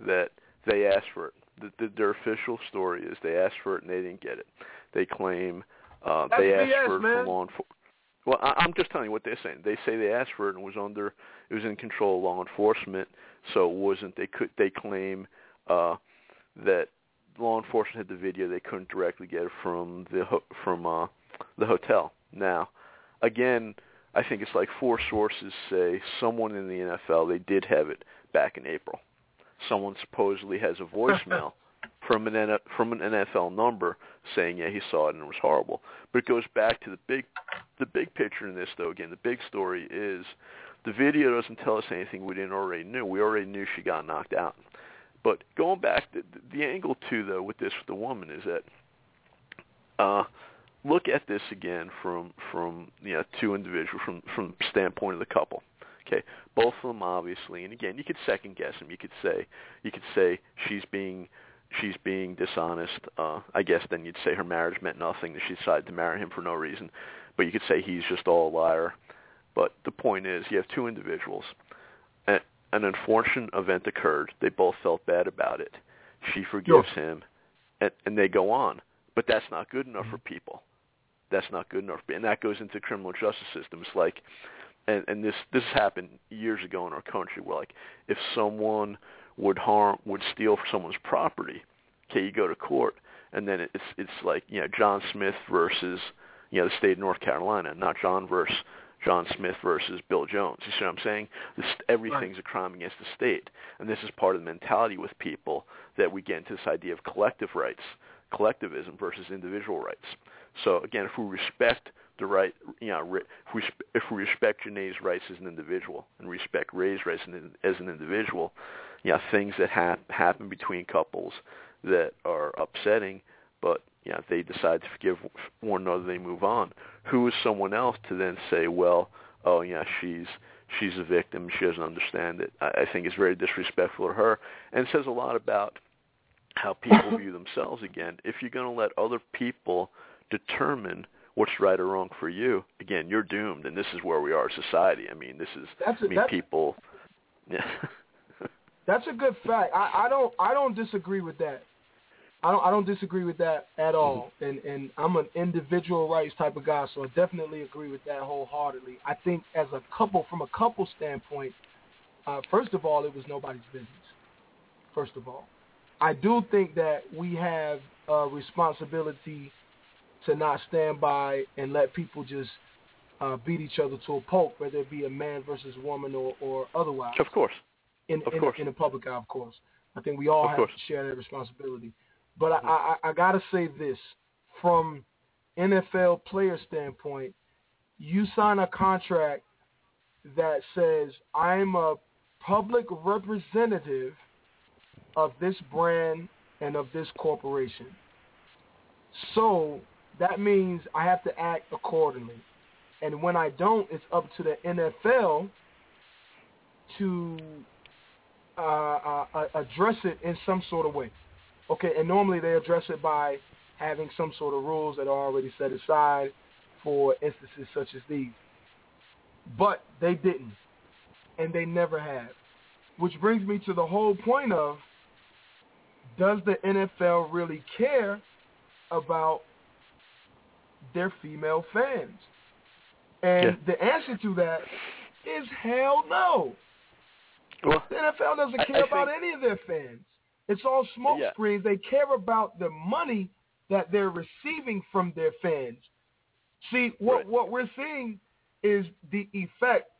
Speaker 2: that they asked for it. The, the, their official story is they asked for it and they didn't get it. They claim uh, they asked
Speaker 1: BS,
Speaker 2: for it
Speaker 1: man.
Speaker 2: for law enforcement. Well, I, I'm just telling you what they're saying. They say they asked for it and was under, it was in control of law enforcement, so it wasn't. They could. They claim uh, that law enforcement had the video. They couldn't directly get it from the from uh, the hotel. Now, again, I think it's like four sources say someone in the NFL they did have it back in April. Someone supposedly has a voicemail from an from an NFL number saying yeah he saw it and it was horrible. But it goes back to the big the big picture in this though. Again, the big story is the video doesn't tell us anything we didn't already knew. We already knew she got knocked out. But going back, the, the angle too though with this with the woman is that uh, look at this again from from you know two individuals from from standpoint of the couple. Okay, both of them obviously, and again, you could second guess them. You could say you could say she's being she's being dishonest. Uh, I guess then you'd say her marriage meant nothing. That she decided to marry him for no reason. But you could say he's just all a liar. But the point is, you have two individuals. An unfortunate event occurred. They both felt bad about it. She forgives him, and, and they go on. But that's not good enough for people. That's not good enough, and that goes into criminal justice systems. Like, and, and this this happened years ago in our country, where like if someone would harm would steal someone's property, okay, you go to court, and then it's it's like you know John Smith versus you know the state of North Carolina, not John versus John Smith versus Bill Jones. You see what I'm saying? This, everything's
Speaker 1: right.
Speaker 2: a crime against the state, and this is part of the mentality with people that we get into this idea of collective rights, collectivism versus individual rights. So again, if we respect the right, you know, if we if we respect Janay's rights as an individual and respect Ray's rights as an individual, you know, things that ha- happen between couples that are upsetting, but you know, they decide to forgive one another, they move on. Who is someone else to then say, well, oh yeah, she's she's a victim, she doesn't understand it. I, I think it's very disrespectful to her, and says a lot about how people view themselves. Again, if you're going to let other people determine what's right or wrong for you, again, you're doomed, and this is where we are as society. I mean, this is
Speaker 1: that's
Speaker 2: I mean, people. Yeah.
Speaker 1: that's a good fact. I, I don't I don't disagree with that. I don't I don't disagree with that at all. And and I'm an individual rights type of guy, so I definitely agree with that wholeheartedly. I think as a couple, from a couple standpoint, uh, first of all, it was nobody's business. First of all, I do think that we have a responsibility to not stand by and let people just uh, beat each other to a pulp, whether it be a man versus woman or, or otherwise.
Speaker 2: Of course.
Speaker 1: In, in, in the public eye, of course. I think we all
Speaker 2: of
Speaker 1: have
Speaker 2: course.
Speaker 1: to share that responsibility. But I, mm-hmm. I, I got to say this from NFL player standpoint, you sign a contract that says I'm a public representative of this brand and of this corporation. So that means I have to act accordingly. And when I don't, it's up to the NFL to uh, uh, address it in some sort of way. Okay, and normally they address it by having some sort of rules that are already set aside for instances such as these. But they didn't, and they never have. Which brings me to the whole point of, does the NFL really care about their female fans? And
Speaker 2: Yeah.
Speaker 1: the answer to that is hell no.
Speaker 2: Well,
Speaker 1: The NFL doesn't care
Speaker 2: I
Speaker 1: about
Speaker 2: think-
Speaker 1: any of their fans. It's all smoke
Speaker 2: Yeah.
Speaker 1: screens. They care about the money that they're receiving from their fans. See, what
Speaker 2: Right.
Speaker 1: what we're seeing is the effect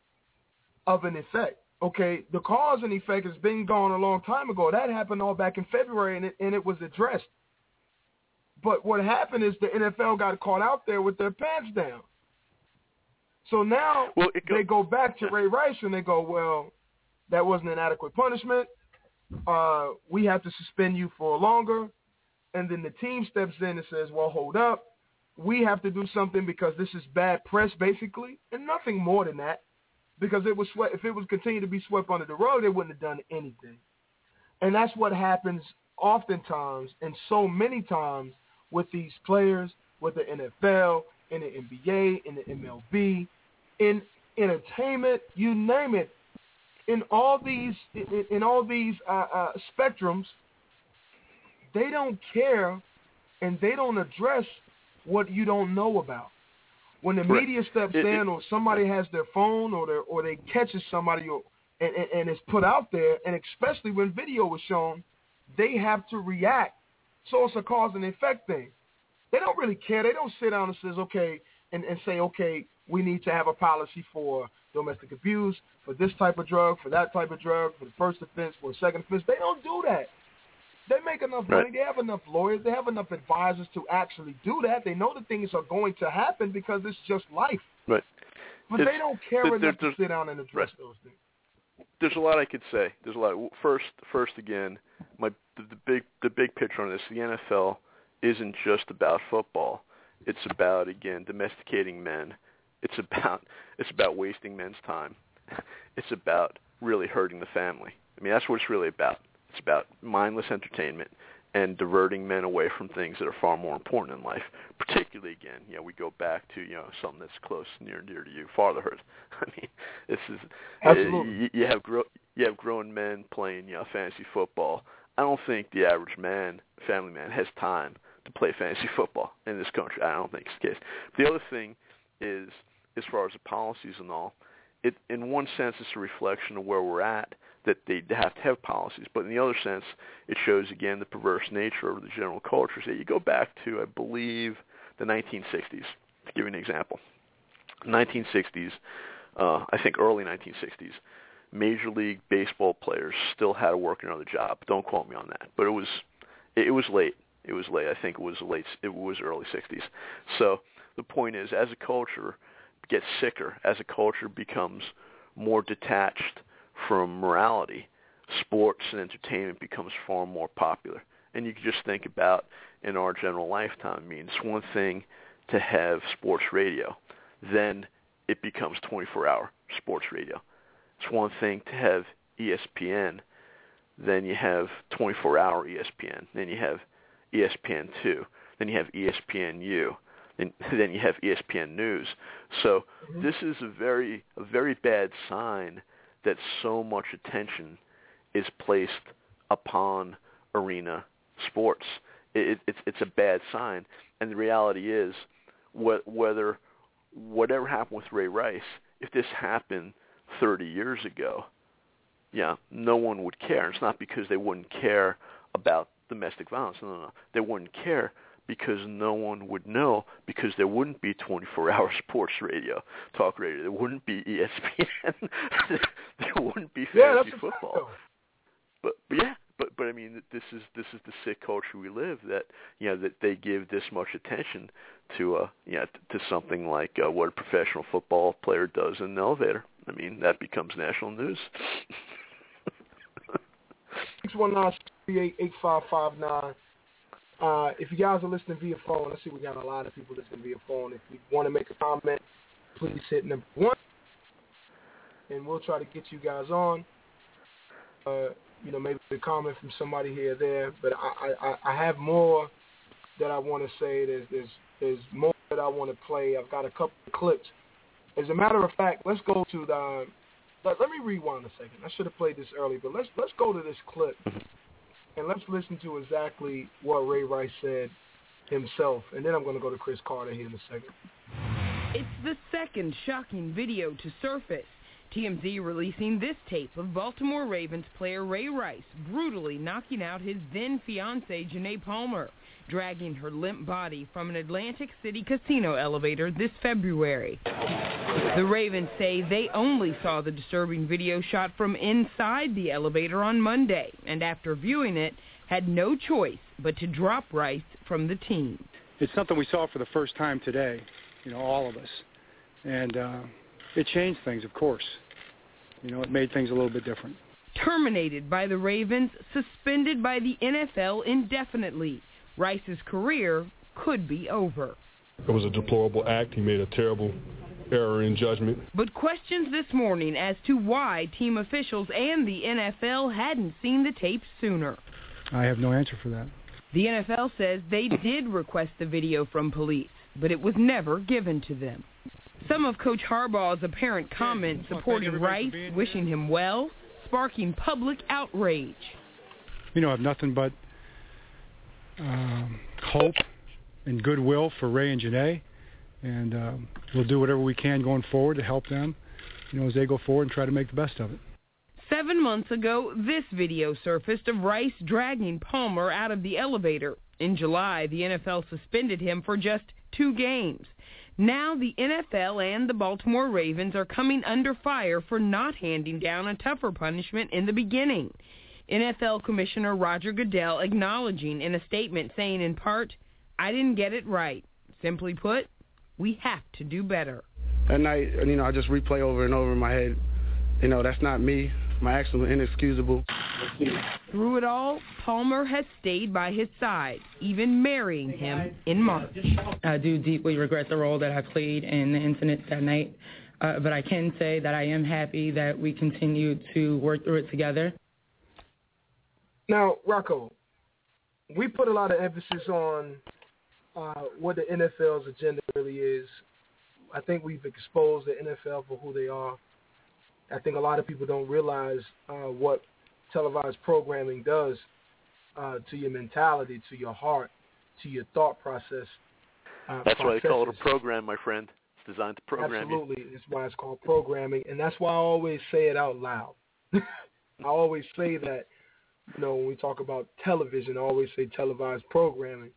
Speaker 1: of an effect. Okay, the cause and effect has been gone a long time ago. That happened all back in February, and it and it was addressed. But what happened is the NFL got caught out there with their pants down. So now
Speaker 2: well, it
Speaker 1: they
Speaker 2: go,
Speaker 1: go back to. Ray Rice and they go, well, that wasn't an adequate punishment. Uh, we have to suspend you for longer. And then the team steps in and says, well, hold up. We have to do something because this is bad press, basically, and nothing more than that. Because it was swept, if it was continued to be swept under the rug, they wouldn't have done anything. And that's what happens oftentimes and so many times with these players, with the NFL, in the NBA, in the MLB, in entertainment, you name it. In all these, in, in all these uh, uh, spectrums, they don't care, and they don't address what you don't know about. When the
Speaker 2: Right.
Speaker 1: media steps
Speaker 2: It-
Speaker 1: in,
Speaker 2: it-
Speaker 1: or somebody has their phone, or they or they catches somebody, or and, and, and it's put out there, and especially when video is shown, they have to react. So it's a cause and effect thing. They don't really care. They don't sit down and says, okay, and, and say, okay, we need to have a policy for domestic abuse, for this type of drug, for that type of drug, for the first offense, for the second offense. They don't do that. They make enough money.
Speaker 2: Right.
Speaker 1: They have enough lawyers. They have enough advisors to actually do that. They know that things are going to happen because it's just life.
Speaker 2: Right.
Speaker 1: But
Speaker 2: It's-
Speaker 1: they don't care
Speaker 2: there-
Speaker 1: enough to sit down and address
Speaker 2: right.
Speaker 1: those things.
Speaker 2: there's a lot I could say. There's a lot. First, first again, my the, the big the big picture on this. The NFL isn't just about football. It's about again domesticating men. It's about it's about wasting men's time. It's about really hurting the family. I mean, that's what it's really about. It's about mindless entertainment and diverting men away from things that are far more important in life. Particularly, again, you know, we go back to you know something that's close, near and dear to you, fatherhood. I mean, this is
Speaker 1: Absolutely.
Speaker 2: you, you have gro- you have grown men playing you know fantasy football. I don't think the average man, family man, has time to play fantasy football in this country. I don't think it's the case. The other thing is, as far as the policies and all, it in one sense it's a reflection of where we're at that they have to have policies, but in the other sense it shows again the perverse nature of the general culture. So you go back to I believe the 1960s. To give you an example, 1960s, uh, I think early 1960s, Major League Baseball players still had to work another job. Don't quote me on that, but it was it, was late. It was late. I think it was late. It was early 60s. So the point is, as a culture gets sicker, as a culture becomes more detached from morality, sports and entertainment becomes far more popular. And you can just think about in our general lifetime. I mean, it's one thing to have sports radio, then it becomes 24-hour sports radio. It's one thing to have ESPN, then you have 24-hour ESPN, then you have E ESPN2, then you have ESPNU, and then you have ESPN News. So
Speaker 1: Mhm.
Speaker 2: this is a very a very bad sign that so much attention is placed upon arena sports. It, it's it's a bad sign, and the reality is, wh- whether whatever happened with Ray Rice, if this happened 30 years ago, yeah, no one would care. It's not because they wouldn't care about domestic violence. No, no, no. They wouldn't care because no one would know because there wouldn't be 24-hour sports radio, talk radio. There wouldn't be ESPN. there wouldn't be fantasy
Speaker 1: that's
Speaker 2: football. But, but yeah, but but I mean, this is this is the sick culture we live. That you know that they give this much attention to uh yeah to something like uh, what a professional football player does in an elevator. I mean, that becomes national news.
Speaker 1: Six one nine three eight eight five five nine. Uh, if you guys are listening via phone, let's see, we got a lot of people listening via phone. If you want to make a comment, please hit number one, and we'll try to get you guys on. Uh, you know, maybe a comment from somebody here or there, but I, I, I have more that I want to say. There's, there's, there's more that I want to play. I've got a couple of clips. As a matter of fact, let's go to the. Let, let me rewind a second. I should have played this early, but let's let's go to this clip and let's listen to exactly what Ray Rice said himself, and then I'm going to go to Cris Carter here in a second.
Speaker 3: It's the second shocking video to surface. TMZ releasing this tape of Baltimore Ravens player Ray Rice brutally knocking out his then fiancee Janay Palmer, dragging her limp body from an Atlantic City casino elevator this February. The Ravens say they only saw the disturbing video shot from inside the elevator on Monday, and after viewing it, had no choice but to drop Rice from the team.
Speaker 4: It's something we saw for the first time today, you know, all of us. And uh, it changed things, of course. You know, it made things a little bit different.
Speaker 3: Terminated by the Ravens, suspended by the NFL indefinitely. Rice's career could be over.
Speaker 5: It was a deplorable act. He made a terrible error in judgment.
Speaker 3: But questions this morning as to why team officials and the NFL hadn't seen the tape sooner.
Speaker 4: I have no answer for that.
Speaker 3: The NFL says they did request the video from police, but it was never given to them. Some of Coach Harbaugh's apparent comments supporting Rice, wishing him well, sparking public outrage.
Speaker 4: You know, I have nothing but um, hope and goodwill for Ray and Janay, and um, we'll do whatever we can going forward to help them, you know, as they go forward and try to make the best of it.
Speaker 3: Seven months ago, this video surfaced of Rice dragging Palmer out of the elevator. In July, the NFL suspended him for just two games. Now the NFL and the Baltimore Ravens are coming under fire for not handing down a tougher punishment in the beginning. NFL Commissioner Roger Goodell acknowledging in a statement saying in part, I didn't get it right. Simply put, we have to do better.
Speaker 6: That night, you know, I just replay over and over in my head, you know, that's not me. My actions were inexcusable.
Speaker 3: Through it all, Palmer has stayed by his side, even marrying him in March.
Speaker 7: I do deeply regret the role that I played in the incident that night, uh, but I can say that I am happy that we continue to work through it together.
Speaker 1: Now, Rocco, we put a lot of emphasis on uh, what the NFL's agenda really is. I think we've exposed the NFL for who they are. I think a lot of people don't realize uh, what televised programming does uh, to your mentality, to your heart, to your thought process. Uh,
Speaker 2: That's why they call it a program, my friend. It's designed to program you.
Speaker 1: Absolutely, it's why it's called programming, and that's why I always say it out loud. I always say that, you know, when we talk about television, I always say televised programming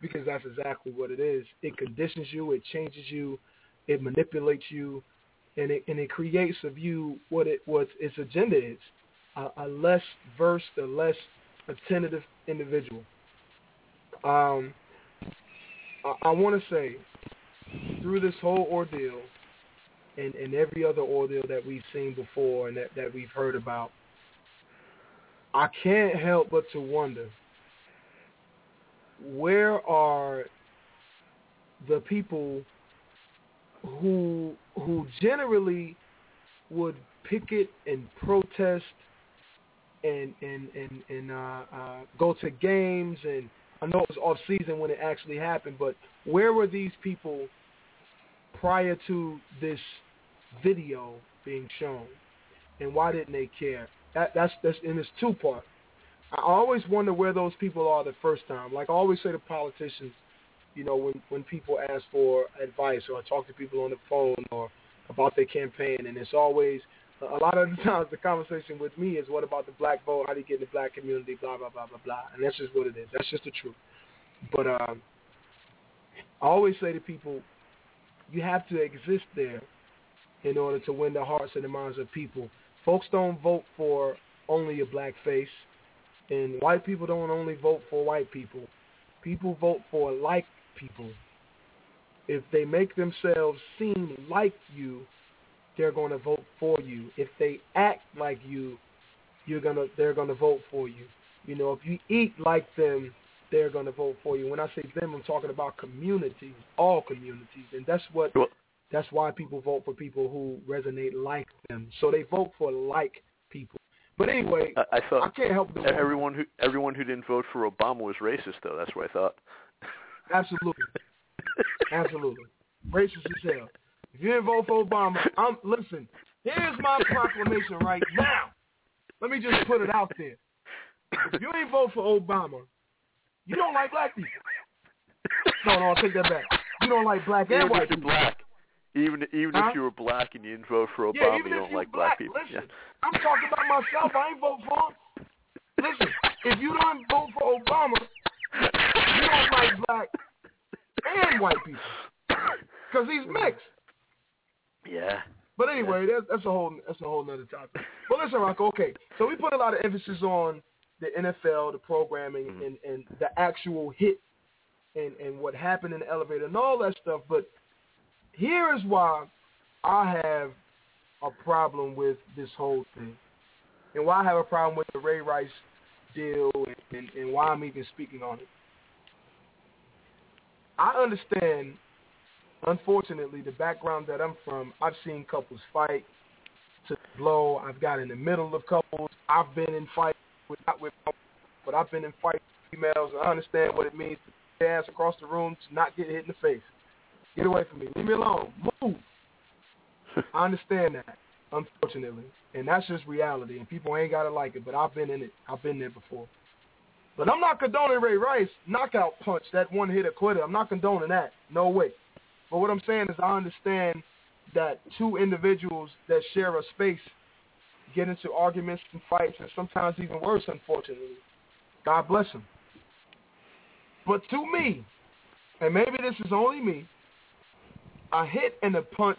Speaker 1: because that's exactly what it is. It conditions you, it changes you, it manipulates you, and it and it creates of you what it what its agenda is, a, a less versed, a less attentive individual. Um, I, I want to say through this whole ordeal and, and every other ordeal that we've seen before and that, that we've heard about, I can't help but to wonder where are the people who who generally would picket and protest and and and, and uh, uh, go to games and I know it was off season when it actually happened, but where were these people prior to this video being shown, and why didn't they care? That, that's that's and it's two part. I always wonder where those people are the first time. Like I always say to politicians, you know, when when people ask for advice or I talk to people on the phone or about their campaign, and it's always a lot of the times the conversation with me is what about the black vote? How do you get in the black community? Blah blah blah blah blah. And that's just what it is. That's just the truth. But um, I always say to people, you have to exist there in order to win the hearts and the minds of people. Folks don't vote for only a black face, and white people don't only vote for white people. People vote for like people. If they make themselves seem like you, they're going to vote for you. If they act like you, you're gonna they're going to vote for you. You know, if you eat like them, they're going to vote for you. When I say them, I'm talking about communities, all communities, and that's what that's why people vote for people who resonate like them. So they vote for like people. But anyway,
Speaker 2: I, I thought
Speaker 1: I can't help but
Speaker 2: everyone who everyone who didn't vote for Obama was racist, though. That's what I thought.
Speaker 1: Absolutely, absolutely, racist as hell. If you didn't vote for Obama, I'm listen. Here's my proclamation right now. Let me just put it out there. If you ain't vote for Obama, you don't like black people. No, no, I'll take that back. You don't like black and
Speaker 2: even
Speaker 1: white
Speaker 2: if you're
Speaker 1: people.
Speaker 2: black, even even
Speaker 1: Huh?
Speaker 2: if you were black and you didn't vote for Obama,
Speaker 1: Yeah,
Speaker 2: you don't like
Speaker 1: black,
Speaker 2: people.
Speaker 1: listen, I'm talking about myself. I ain't vote for him. Listen, if you don't vote for Obama, you don't like black and white people because he's mixed.
Speaker 2: Yeah. yeah.
Speaker 1: But anyway, that's, that's a whole that's a whole nother topic. But listen, Rocco. Okay, so we put a lot of emphasis on the NFL, the programming,
Speaker 2: Mhm.
Speaker 1: and and the actual hit, and and what happened in the elevator and all that stuff. But here is why I have a problem with this whole thing, and why I have a problem with the Ray Rice deal, and, and, and why I'm even speaking on it. I understand unfortunately, the background that I'm from, I've seen couples fight to blow. I've got in the middle of couples. I've been in fights with not with, but I've been in fights with females. I understand what it means to ass across the room to not get hit in the face. Get away from me. Leave me alone. Move. I understand that, unfortunately, and that's just reality. And people ain't gotta like it, but I've been in it. I've been there before. But I'm not condoning Ray Rice knockout punch, that one hit quitter. I'm not condoning that. No way. But what I'm saying is I understand that two individuals that share a space get into arguments and fights and sometimes even worse, unfortunately. God bless them. But to me, and maybe this is only me, a hit and a punch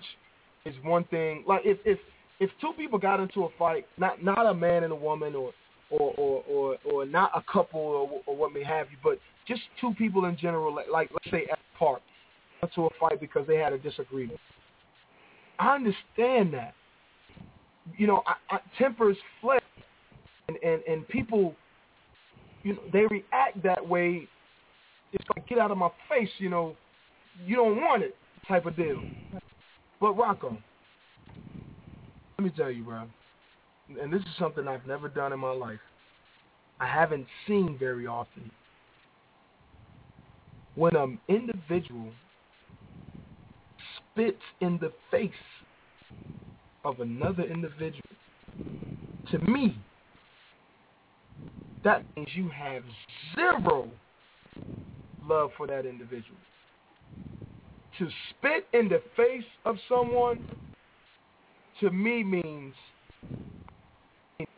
Speaker 1: is one thing. Like if if if two people got into a fight, not not a man and a woman or or or or, or not a couple or, or what may have you, but just two people in general, like, like let's say at a park, into a fight because they had a disagreement. I understand that. You know, I, I, tempers flare, and, and and people, you know, they react that way. It's like get out of my face, you know. You don't want it, type of deal. But Rocco, let me tell you, bro, and this is something I've never done in my life. I haven't seen very often. When an individual spits in the face of another individual, to me, that means you have zero love for that individual. To spit in the face of someone, to me means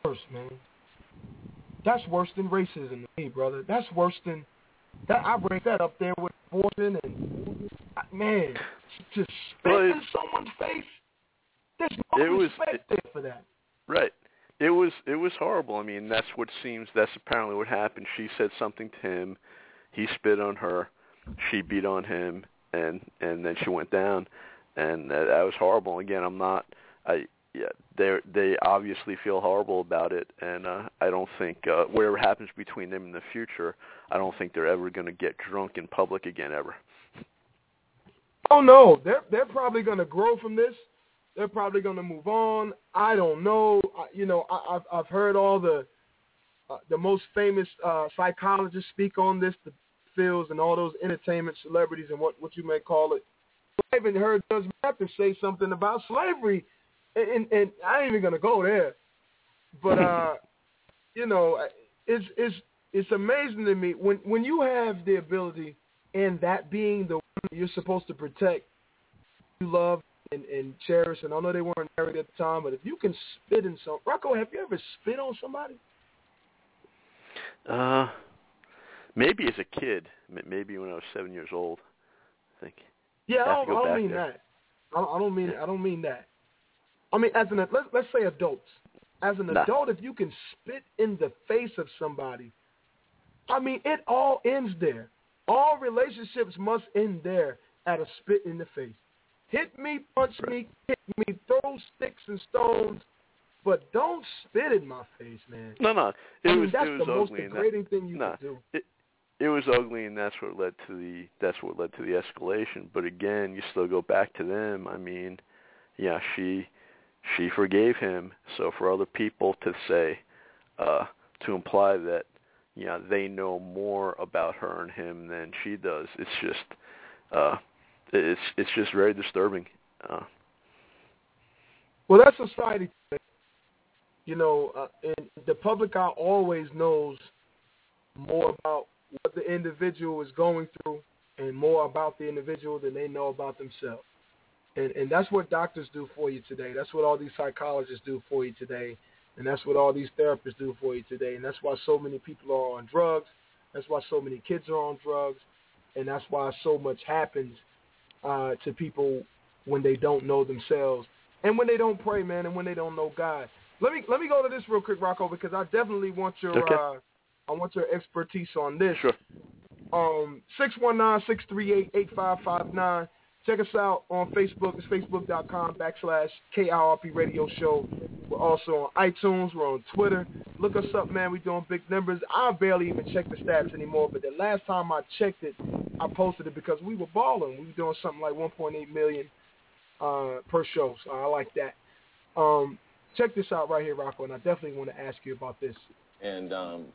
Speaker 1: worse, man. That's worse than racism to me, brother. That's worse than that. I bring that up there with abortion and man, to spit in someone's face. There's no
Speaker 2: It was-
Speaker 1: respect there for that.
Speaker 2: Right. It was it was horrible. I mean, that's what seems that's apparently what happened. She said something to him, he spit on her, she beat on him, and and then she went down, and that, that was horrible. Again, I'm not. I yeah, they they obviously feel horrible about it, and uh, I don't think uh, whatever happens between them in the future, I don't think they're ever going to get drunk in public again ever.
Speaker 1: Oh no, they're they're probably going to grow from this. They're probably going to move on. I don't know. I, you know, I, I've I've heard all the uh, the most famous uh, psychologists speak on this. The fields and all those entertainment celebrities and what what you may call it. I even heard Judge Mathis say something about slavery, and, and, and I ain't even gonna go there. But uh, you know, it's it's it's amazing to me when when you have the ability and that being the you're supposed to protect, you love and, and cherish. And I know they weren't married at the time, but if you can spit in some, Rocco, have you ever spit on somebody?
Speaker 2: Uh, maybe as a kid, maybe when I was seven years old. I think.
Speaker 1: Yeah, I don't, I
Speaker 2: don't
Speaker 1: mean
Speaker 2: there.
Speaker 1: that. I don't, I don't mean I don't mean that. I mean as an let's let's say adults. As an
Speaker 2: Nah.
Speaker 1: adult, if you can spit in the face of somebody, I mean it all ends there. All relationships must end there at a spit in the face. Hit me, punch me, kick me, throw sticks and stones, but don't spit in my face, man.
Speaker 2: No, no, it
Speaker 1: I mean,
Speaker 2: was
Speaker 1: that's
Speaker 2: it was
Speaker 1: the most
Speaker 2: and that-
Speaker 1: degrading thing you
Speaker 2: nah,
Speaker 1: can do.
Speaker 2: It, it was ugly, and that's what led to the that's what led to the escalation. But again, you still go back to them. I mean, yeah, she she forgave him. So for other people to say uh, to imply that yeah they know more about her and him than she does, it's just uh, it's it's just very disturbing. Uh,
Speaker 1: Well, that's society. You know, uh, and the public eye always knows more about what the individual is going through and more about the individual than they know about themselves. And and that's what doctors do for you today. That's what all these psychologists do for you today. And that's what all these therapists do for you today. And that's why so many people are on drugs. That's why so many kids are on drugs. And that's why so much happens uh, to people when they don't know themselves and when they don't pray, man, and when they don't know God. Let me let me go to this real quick, Rocco, because I definitely want your
Speaker 2: Okay.
Speaker 1: uh, I want your expertise on this.
Speaker 2: sure.
Speaker 1: Um, six one nine six three eight eight five five nine. Check us out on Facebook. It's facebook.com backslash KIRP Radio Show. We're also on iTunes. We're on Twitter. Look us up, man. We're doing big numbers. I barely even check the stats anymore, but the last time I checked it, I posted it because we were balling. We were doing something like 1.8 million uh, per show, so I like that. Um, check this out right here, Rocco, and I definitely want to ask you about this.
Speaker 8: and um,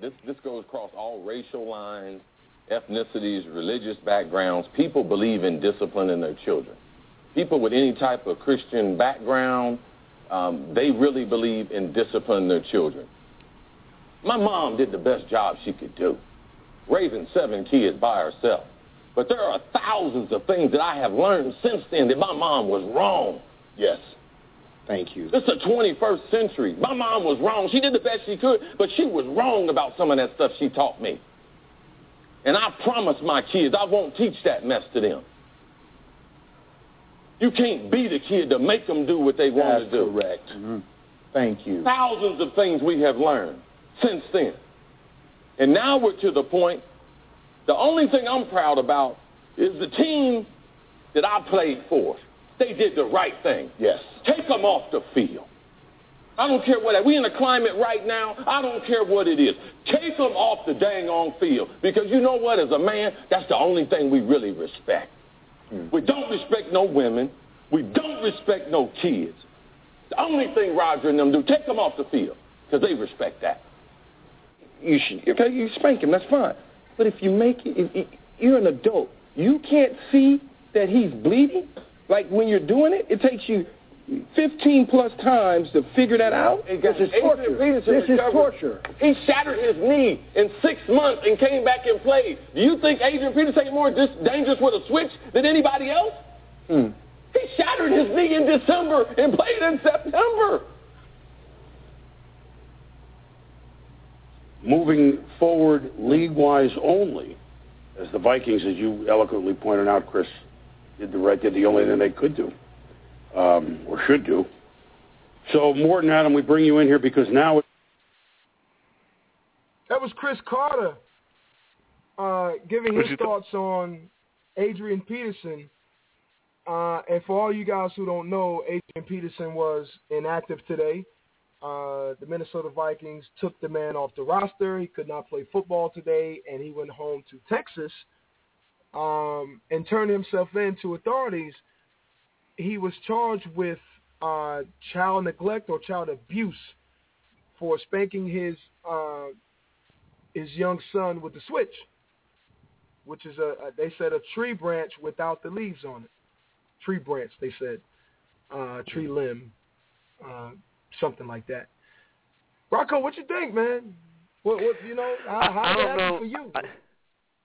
Speaker 8: this this goes across all racial lines, ethnicities, religious backgrounds. People believe in disciplining their children. People with any type of Christian background, um, they really believe in disciplining their children. My mom did the best job she could do, raising seven kids by herself. But there are thousands of things that I have learned since then that my mom was wrong. Yes.
Speaker 9: Thank you.
Speaker 8: This is the 21st century. My mom was wrong. She did the best she could, but she was wrong about some of that stuff she taught me. And I promise my kids I won't teach that mess to them. You can't beat a kid to make them do what they want
Speaker 9: That's
Speaker 8: to do.
Speaker 9: correct. Mhm. Thank you.
Speaker 8: Thousands of things we have learned since then. And now we're to the point, the only thing I'm proud about is the team that I played for. They did the right thing.
Speaker 9: Yes.
Speaker 8: Take them off the field. I don't care what. That. We in a climate right now. I don't care what it is. Take them off the dang on field because you know what? As a man, that's the only thing we really respect. Mm. We don't respect no women. We don't respect no kids. The only thing Roger and them do, take them off the field because they respect that.
Speaker 9: You should. Okay, you spank him. That's fine. But if you make it, if, if you're an adult. You can't see that he's bleeding. Like when you're doing it, it takes you 15 plus times to figure that out. This is torture. This is torture.
Speaker 8: He shattered his knee in six months and came back and played. Do you think Adrian Peterson is more dangerous with a switch than anybody else?
Speaker 9: Hmm.
Speaker 8: He shattered his knee in December and played in September.
Speaker 10: moving forward league-wise only, as the Vikings, as you eloquently pointed out, Cris, did the right, did the only thing they could do, um, or should do. So, Morton Adam, we bring you in here because now
Speaker 1: That was Cris Carter uh, giving his
Speaker 2: your
Speaker 1: thoughts on Adrian Peterson. Uh, and for all you guys who don't know, Adrian Peterson was inactive today. Uh, the Minnesota Vikings took the man off the roster. He could not play football today, and he went home to Texas um, and turned himself in to authorities. He was charged with uh, child neglect or child abuse for spanking his uh, his young son with the switch. which is a, they said a tree branch without the leaves on it. Tree branch, they said, uh, tree limb, uh, something like that. Rocco, what you think, man? What, what you know? How, how
Speaker 2: I don't
Speaker 1: that
Speaker 2: know.
Speaker 1: for you?
Speaker 2: I,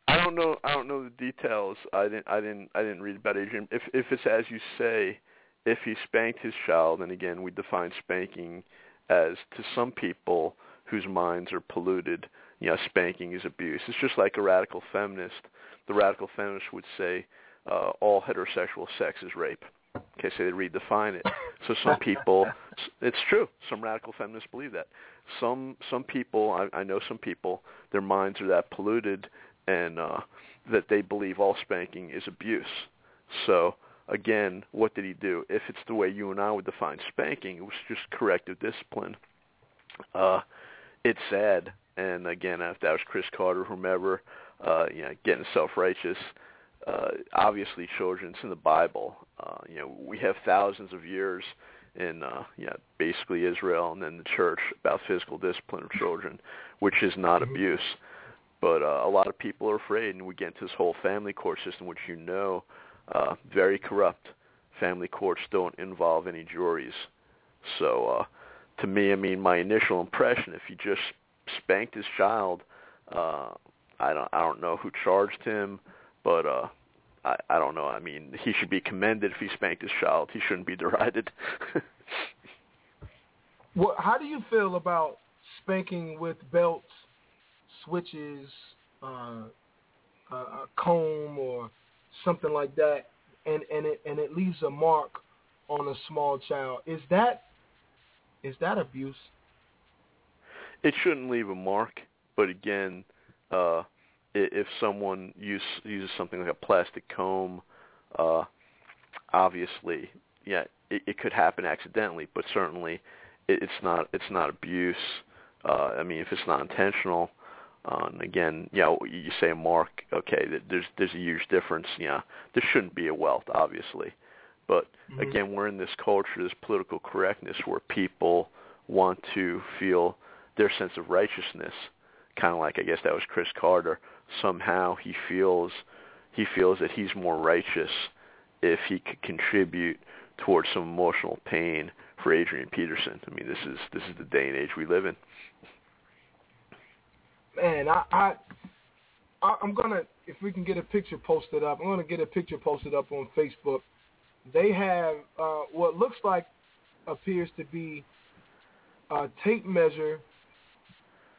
Speaker 2: I don't know. I don't know the details. I didn't. I didn't. I didn't read about Adrian. If if it's as you say, if he spanked his child, and again we define spanking as to some people whose minds are polluted. You know, spanking is abuse. It's just like a radical feminist. The radical feminist would say uh, all heterosexual sex is rape. Okay, so they redefine it. So some people, it's true. Some radical feminists believe that. Some some people, I, I know some people, their minds are that polluted, and uh, that they believe all spanking is abuse. So again, what did he do? If it's the way you and I would define spanking, it was just corrective discipline. Uh, it's sad, and again, if that was Cris Carter, whomever, uh, you know, getting self-righteous. Uh, obviously, children. It's in the Bible. Uh, you know, we have thousands of years in, uh, you know, basically Israel and then the church about physical discipline of children, which is not abuse. But uh, a lot of people are afraid, and we get into this whole family court system, which you know, uh, very corrupt. Family courts don't involve any juries. So, uh, to me, I mean, my initial impression, if he just spanked his child, uh, I don't, I don't know who charged him, but uh, I, I don't know. I mean, he should be commended if he spanked his child. He shouldn't be derided.
Speaker 1: What? How do you feel about spanking with belts, switches, uh, a, comb, or something like that, and and it and it leaves a mark on a small child? Is that is that abuse?
Speaker 2: it shouldn't leave a mark, but again, uh, if someone use, uses something like a plastic comb, uh, obviously, yeah, it, it could happen accidentally, but certainly it, it's not it's not abuse. Uh, I mean, if it's not intentional, uh, and again, you know, you say mark, okay, there's there's a huge difference. Yeah, there shouldn't be a welt, obviously, but
Speaker 1: Mhm.
Speaker 2: again, we're in this culture, this political correctness, where people want to feel their sense of righteousness, kind of like I guess that was Cris Carter. Somehow he feels he feels that he's more righteous if he could contribute towards some emotional pain for Adrian Peterson. I mean, this is this is the day and age we live in.
Speaker 1: Man, I, I I- I'm gonna if we can get a picture posted up, I'm gonna get a picture posted up on Facebook. They have uh, what looks like appears to be a tape measure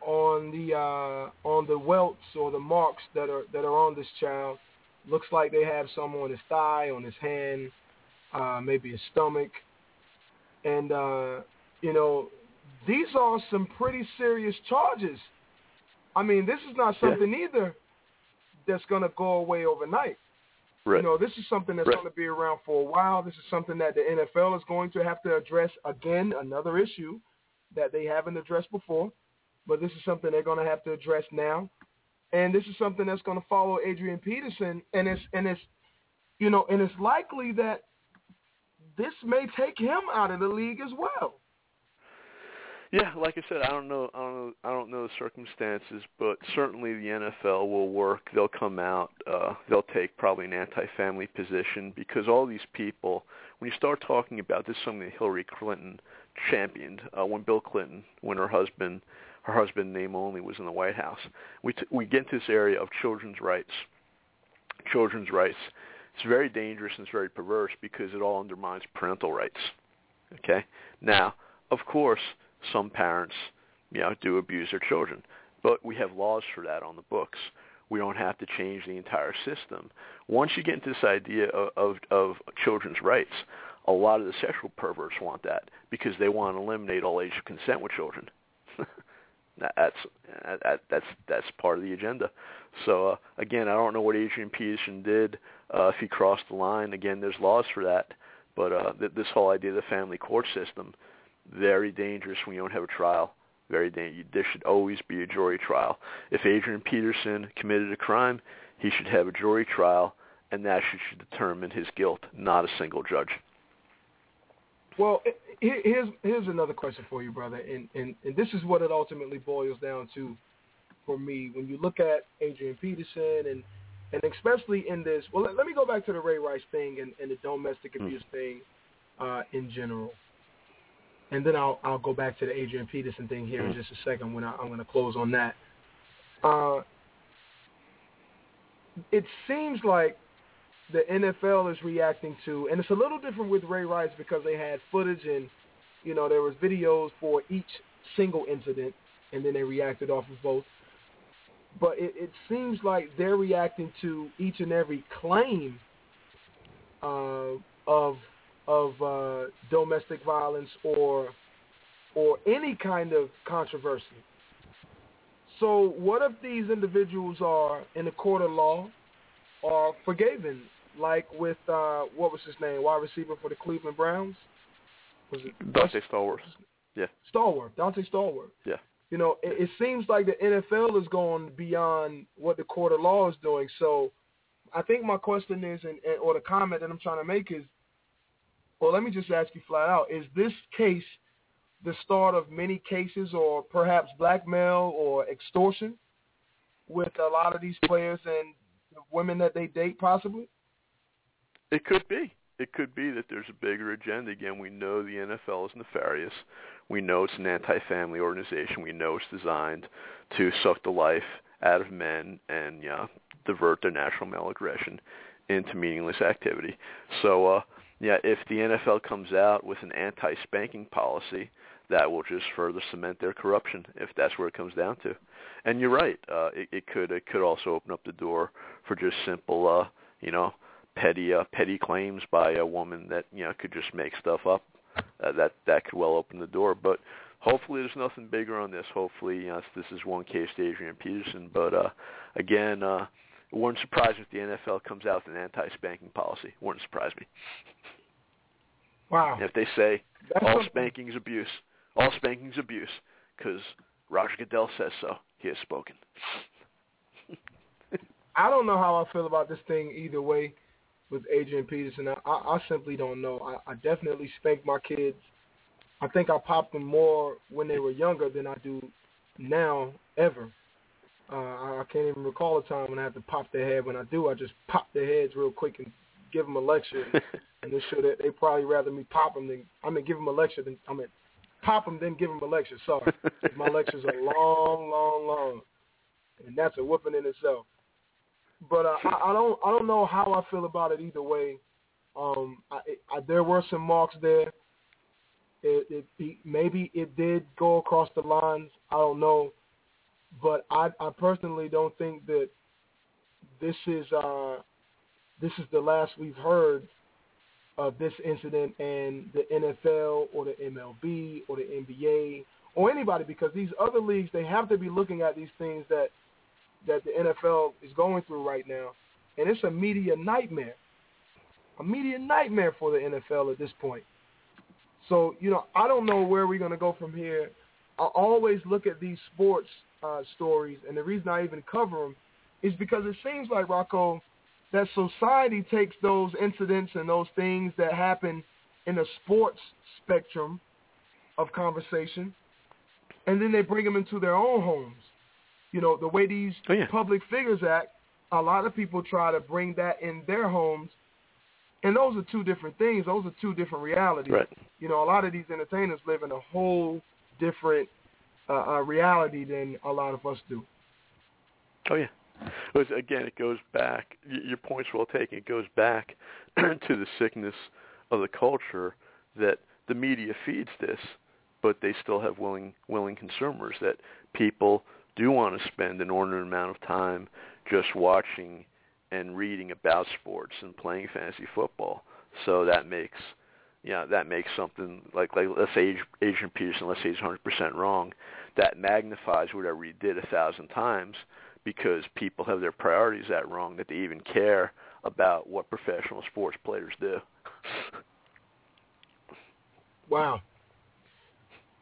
Speaker 1: on the uh, on the welts or the marks that are that are on this child. Looks like they have some on his thigh, on his hand, uh, maybe his stomach, and uh, you know these are some pretty serious charges. I mean, this is not
Speaker 2: Yeah.
Speaker 1: something either that's going to go away overnight.
Speaker 2: Right.
Speaker 1: You know, this is something that's
Speaker 2: Right.
Speaker 1: going to be around for a while. This is something that the NFL is going to have to address again, another issue that they haven't addressed before. But this is something they're going to have to address now. And this is something that's going to follow Adrian Peterson and it's and it's you know, and it's likely that this may take him out of the league as well.
Speaker 2: Yeah, like I said, I don't know, I don't know, I don't know the circumstances, but certainly the NFL will work. They'll come out, uh, they'll take probably an anti-family position because all these people, when you start talking about this, is something that Hillary Clinton championed uh, when Bill Clinton, when her husband, her husband name only was in the White House. We t- we get into this area of children's rights, children's rights. It's very dangerous and it's very perverse because it all undermines parental rights. Okay, now of course some parents, you know, do abuse their children. But we have laws for that on the books. We don't have to change the entire system. Once you get into this idea of, of, of children's rights, a lot of the sexual perverts want that because they want to eliminate all age of consent with children. that's that, that's that's part of the agenda. So uh, again, I don't know what Adrian Peterson did uh, if he crossed the line. Again, there's laws for that, but uh, th- this whole idea of the family court system very dangerous when you don't have a trial. Very dangerous. There should always be a jury trial. If Adrian Peterson committed a crime, he should have a jury trial, and that should, determine his guilt, not a single judge.
Speaker 1: Well, here's here's another question for you, brother, and, and and this is what it ultimately boils down to for me. When you look at Adrian Peterson and and especially in this. Well, let, let me go back to the Ray Rice thing and, and the domestic abuse mm. thing uh, in general, and then I'll I'll go back to the Adrian Peterson thing here in just a second when I, I'm going to close on that. Uh, it seems like the NFL is reacting to, and it's a little different with Ray Rice because they had footage and you know there was videos for each single incident, and then they reacted off of both. But it, it seems like they're reacting to each and every claim uh, of of uh, domestic violence or or any kind of controversy. So what if these individuals are in the court of law are forgiven, like with uh, what was his name, wide receiver for the Cleveland Browns?
Speaker 2: Was it Donté Stallworth? Yeah.
Speaker 1: Stallworth, Donté Stallworth.
Speaker 2: Yeah.
Speaker 1: You know, it, it seems like the NFL is going beyond what the court of law is doing. So, I think my question is, and, and or the comment that I'm trying to make is, well, let me just ask you flat out: Is this case the start of many cases, or perhaps blackmail or extortion, with a lot of these players and the women that they date, possibly?
Speaker 2: It could be. It could be that there's a bigger agenda. Again, we know the NFL is nefarious. We know it's an anti-family organization. We know it's designed to suck the life out of men and yeah, divert their natural male aggression into meaningless activity. So, uh, yeah, if the NFL comes out with an anti-spanking policy, that will just further cement their corruption if that's where it comes down to. And you're right, uh, it, it could it could also open up the door for just simple, uh, you know, petty uh, petty claims by a woman that you know could just make stuff up. Uh, that that could well open the door, but hopefully there's nothing bigger on this. Hopefully, you this is one case to Adrian Peterson, but uh, again, uh, it wouldn't surprise me if the NFL comes out with an anti-spanking policy. It wouldn't surprise me.
Speaker 1: Wow.
Speaker 2: if they say That's all spanking is abuse, all spanking is abuse, because Roger Goodell says so. He has spoken.
Speaker 1: I don't know how I feel about this thing either way with Adrian Peterson. I, I, simply don't know. I, I definitely spank my kids. I think I popped them more when they were younger than I do now ever. Uh, I, can't even recall a time when I have to pop their head. When I do, I just pop their heads real quick and give them a lecture. and they that they probably rather me pop them than I mean give them a lecture than I mean pop them then give them a lecture. Sorry, my lectures are long, long, long, and that's a whooping in itself. But uh, I, I don't I don't know how I feel about it either way. Um, I, I, there were some marks there. It, it, it maybe it did go across the lines. I don't know, but I, I personally don't think that this is uh, this is the last we've heard of this incident and the NFL or the MLB or the NBA or anybody because these other leagues they have to be looking at these things that that the NFL is going through right now, and it's a media nightmare, a media nightmare for the NFL at this point. So you know, I don't know where we're going to go from here. I always look at these sports uh, stories, and the reason I even cover them is because it seems like Rocco that society takes those incidents and those things that happen in a sports spectrum of conversation, and then they bring them into their own homes you know, the way these
Speaker 2: oh, yeah.
Speaker 1: public figures act, a lot of people try to bring that in their homes. And those are two different things. Those are two different realities.
Speaker 2: Right.
Speaker 1: You know, a lot of these entertainers live in a whole different uh, reality than a lot of us do.
Speaker 2: Oh yeah. But again, it goes back. Your point's well taken. It goes back to the sickness of the culture that the media feeds this, but they still have willing willing consumers. That people do want to spend an inordinate amount of time just watching and reading about sports and playing fantasy football. So that makes yeah, that makes something like like let's say Adrian Peterson, let's say he's 100% wrong, that magnifies whatever he did a thousand times because people have their priorities that wrong that they even care about what professional sports players do.
Speaker 1: wow.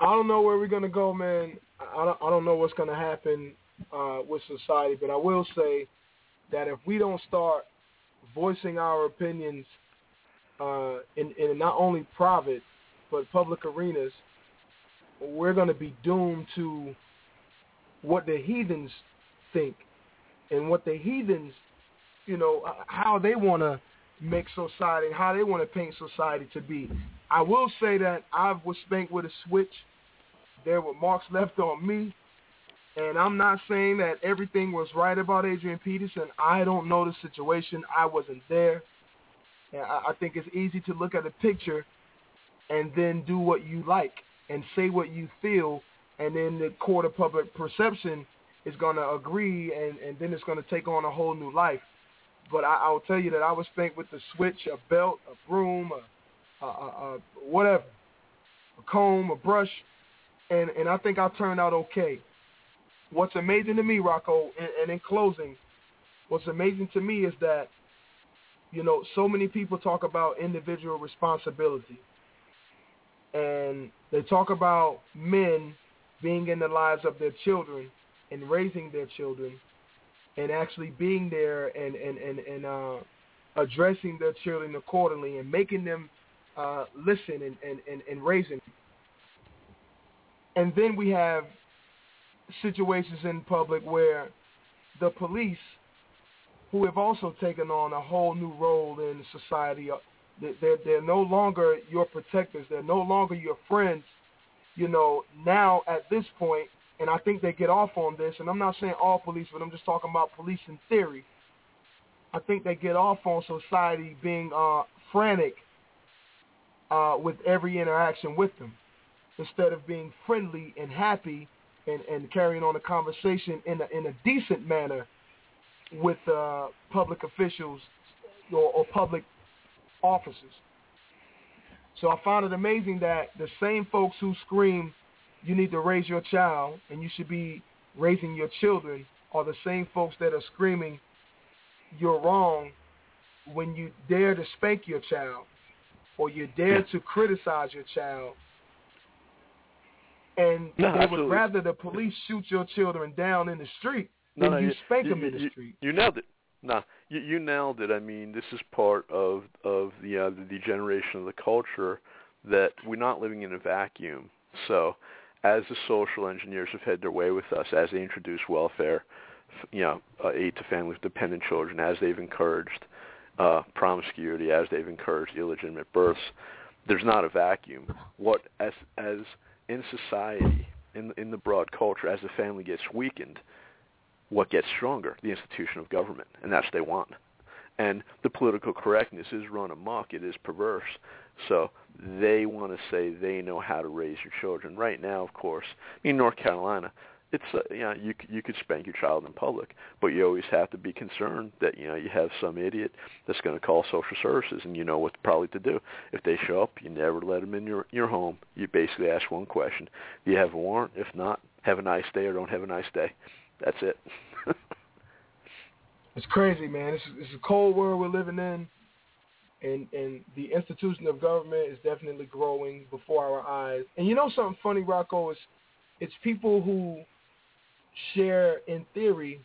Speaker 1: I don't know where we're gonna go, man. I don't, I don't know what's to happen uh, with society, but I will say that if we don't start voicing our opinions uh, in, in not only private but public arenas, we're going to be doomed to what the heathens think. And what the heathens you know, how they want to make society, and how they want to paint society to be. I will say that I was spanked with a switch. There were marks left on me. And I'm not saying that everything was right about Adrian Peterson. I don't know the situation. I wasn't there. And I think it's easy to look at a picture and then do what you like and say what you feel, and then the court of public perception is going to agree, and, and then it's going to take on a whole new life. But I, I'll tell you that I was spanked with a switch, a belt, a broom, a, a, a, a whatever, a comb, a brush, and, and I think I turned out okay. What's amazing to me, Rocco, and, and in closing, what's amazing to me is that, you know, so many people talk about individual responsibility. And they talk about men being in the lives of their children and raising their children and actually being there and, and, and, and uh, addressing their children accordingly and making them uh, listen and, and, and, and raising. And then we have situations in public where the police, who have also taken on a whole new role in society, uh, they're, they're no longer your protectors. They're no longer your friends. You know, now at this point, and I think they get off on this, and I'm not saying all police, but I'm just talking about police in theory. I think they get off on society being uh, frantic uh, with every interaction with them instead of being friendly and happy and, and carrying on a conversation in a, in a decent manner with uh, public officials or, or public officers. So I found it amazing that the same folks who scream, you need to raise your child and you should be raising your children are the same folks that are screaming, you're wrong when you dare to spank your child or you dare to criticize your child. And
Speaker 2: no,
Speaker 1: they
Speaker 2: absolutely.
Speaker 1: would rather the police shoot your children down in the street than
Speaker 2: no,
Speaker 1: you,
Speaker 2: you
Speaker 1: spank
Speaker 2: you,
Speaker 1: them in
Speaker 2: you,
Speaker 1: the street.
Speaker 2: You nailed it. No, you, you nailed it. I mean, this is part of of the uh, the degeneration of the culture that we're not living in a vacuum. So, as the social engineers have had their way with us, as they introduce welfare, you know, uh, aid to families with dependent children, as they've encouraged uh, promiscuity, as they've encouraged illegitimate births, there's not a vacuum. What as as in society, in in the broad culture, as the family gets weakened, what gets stronger? The institution of government, and that's what they want. And the political correctness is run amok. It is perverse. So they want to say they know how to raise your children. Right now, of course, in North Carolina, it's uh, you know you you could spank your child in public, but you always have to be concerned that you know you have some idiot that's going to call social services, and you know what probably to do. If they show up, you never let them in your your home. You basically ask one question: Do you have a warrant? If not, have a nice day or don't have a nice day. That's it.
Speaker 1: it's crazy, man. It's, it's a cold world we're living in, and and the institution of government is definitely growing before our eyes. And you know something funny, Rocco? Is it's people who share, in theory,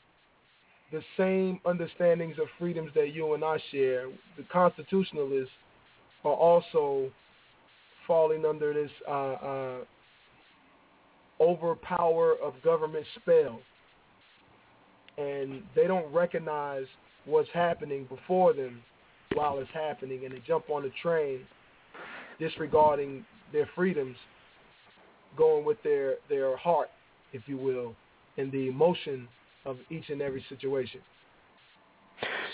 Speaker 1: the same understandings of freedoms that you and I share. The constitutionalists are also falling under this uh, uh, overpower of government spell and they don't recognize what's happening before them while it's happening, and they jump on the train, disregarding their freedoms, going with their their heart, if you will, and the emotion of each and every situation.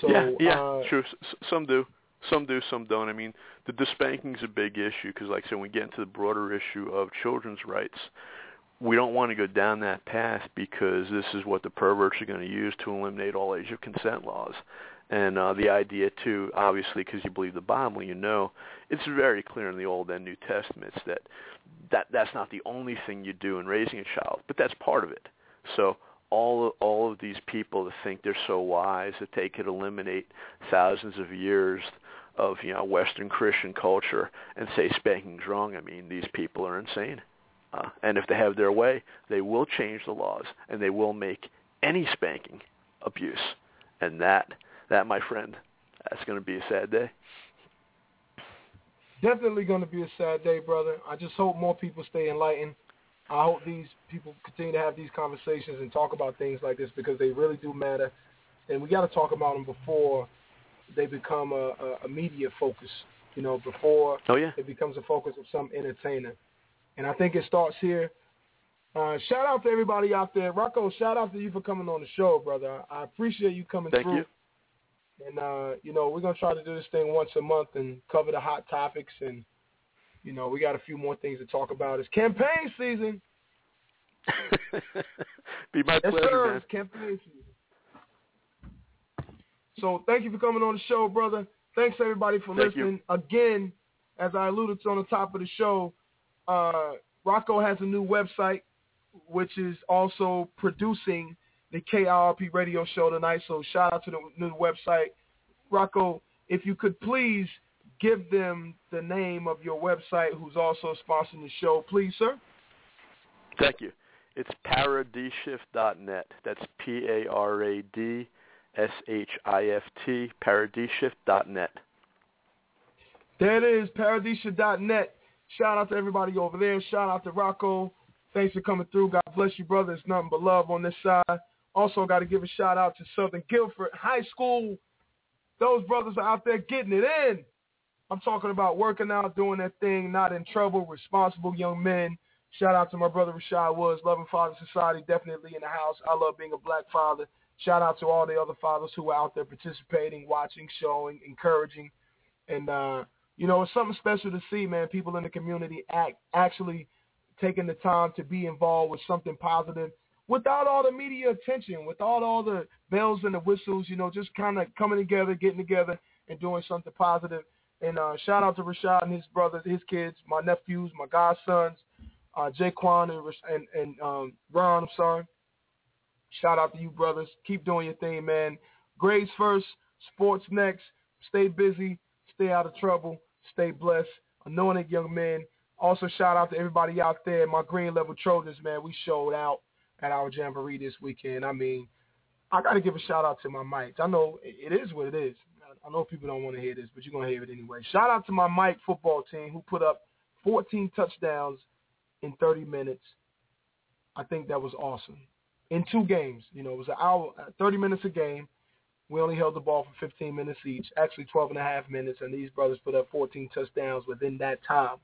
Speaker 1: So,
Speaker 2: yeah, yeah,
Speaker 1: uh,
Speaker 2: sure. S- some do, some do, some don't. I mean, the, the spanking's a big issue because, like I said, when we get into the broader issue of children's rights, we don't want to go down that path because this is what the perverts are going to use to eliminate all age of consent laws. And uh, the idea, too, obviously, because you believe the Bible, you know, it's very clear in the Old and New Testaments that, that that's not the only thing you do in raising a child, but that's part of it. So all all of these people that think they're so wise that they could eliminate thousands of years of you know Western Christian culture and say spanking's wrong. I mean, these people are insane. Uh, and if they have their way, they will change the laws and they will make any spanking abuse. And that, that, my friend, that's going to be a sad day.
Speaker 1: Definitely going to be a sad day, brother. I just hope more people stay enlightened. I hope these people continue to have these conversations and talk about things like this because they really do matter. and we got to talk about them before they become a, a, a media focus. You know, before
Speaker 2: oh, yeah.
Speaker 1: it becomes a focus of some entertainer. And I think it starts here. Uh, shout out to everybody out there. Rocco, shout out to you for coming on the show, brother. I appreciate you coming
Speaker 2: Thank
Speaker 1: through.
Speaker 2: You.
Speaker 1: And uh, you know, we're gonna try to do this thing once a month and cover the hot topics and you know, we got a few more things to talk about. It's campaign season.
Speaker 2: Be my
Speaker 1: yes,
Speaker 2: pleasure,
Speaker 1: sir.
Speaker 2: man.
Speaker 1: It's campaign season. So thank you for coming on the show, brother. Thanks everybody for
Speaker 2: thank
Speaker 1: listening.
Speaker 2: You.
Speaker 1: Again, as I alluded to on the top of the show, uh, Rocco has a new website, which is also producing the KIRP radio show tonight. So shout out to the new website. Rocco, if you could please give them the name of your website who's also sponsoring the show, please, sir.
Speaker 2: Thank you. It's paradishift.net. That's P-A-R-A-D-S-H-I-F-T, paradishift.net.
Speaker 1: There it is, paradisha.net. Shout out to everybody over there. Shout out to Rocco. Thanks for coming through. God bless you, brother. It's nothing but love on this side. Also got to give a shout out to Southern Guilford High School. Those brothers are out there getting it in. I'm talking about working out, doing their thing, not in trouble, responsible young men. Shout out to my brother Rashad Woods, Loving Father Society, definitely in the house. I love being a black father. Shout out to all the other fathers who are out there participating, watching, showing, encouraging. And, uh, you know, it's something special to see, man, people in the community act actually taking the time to be involved with something positive without all the media attention, without all the bells and the whistles, you know, just kind of coming together, getting together and doing something positive. And uh, shout out to Rashad and his brothers, his kids, my nephews, my godsons, uh, Jaquan and, and, and um, Ron, I'm sorry. Shout out to you, brothers. Keep doing your thing, man. Grades first, sports next. Stay busy. Stay out of trouble. Stay blessed. Anointed young men. Also, shout out to everybody out there. My green level Trojans, man. We showed out at our Jamboree this weekend. I mean, I got to give a shout out to my mics. I know it is what it is. I know people don't want to hear this, but you're to hear it anyway. Shout out to my Mike football team who put up 14 touchdowns in 30 minutes. I think that was awesome. In two games, you know, it was an hour, uh, 30 minutes a game. We only held the ball for 15 minutes each, actually 12 and a half minutes, and these brothers put up 14 touchdowns within that time.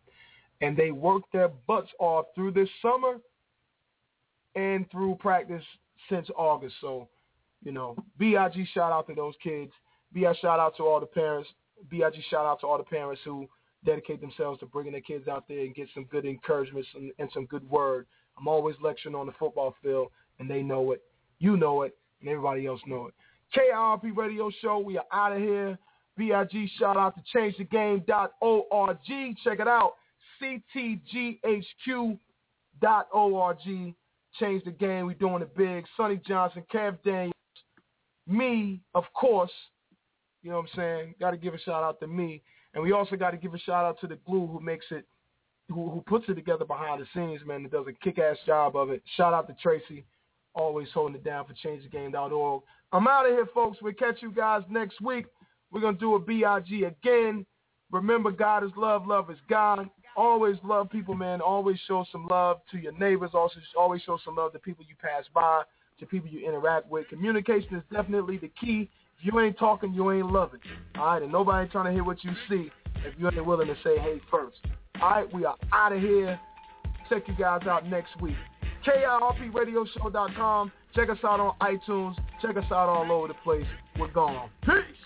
Speaker 1: And they worked their butts off through this summer and through practice since August. So, you know, BIG shout out to those kids. BIG shout out to all the parents. BIG shout out to all the parents who dedicate themselves to bringing their kids out there and get some good encouragement and, and some good word. I'm always lecturing on the football field, and they know it. You know it, and everybody else know it. KIRP Radio Show, we are out of here. BIG shout out to changethegame.org. Check it out. CTGHQ.org. Change the game. We're doing it big. Sonny Johnson, Kev Daniels, me, of course. You know what I'm saying? Got to give a shout out to me. And we also got to give a shout out to the glue who makes it, who, who puts it together behind the scenes, man, that does a kick-ass job of it. Shout out to Tracy, always holding it down for changethegame.org. I'm out of here, folks. We'll catch you guys next week. We're going to do a BIG again. Remember, God is love. Love is God. Always love people, man. Always show some love to your neighbors. Also, always show some love to people you pass by, to people you interact with. Communication is definitely the key. If you ain't talking, you ain't loving. All right, and nobody trying to hear what you see if you ain't willing to say hey first. All right, we are out of here. Check you guys out next week. KIRPRadioshow.com. Check us out on iTunes. Check us out all over the place. We're gone. Peace.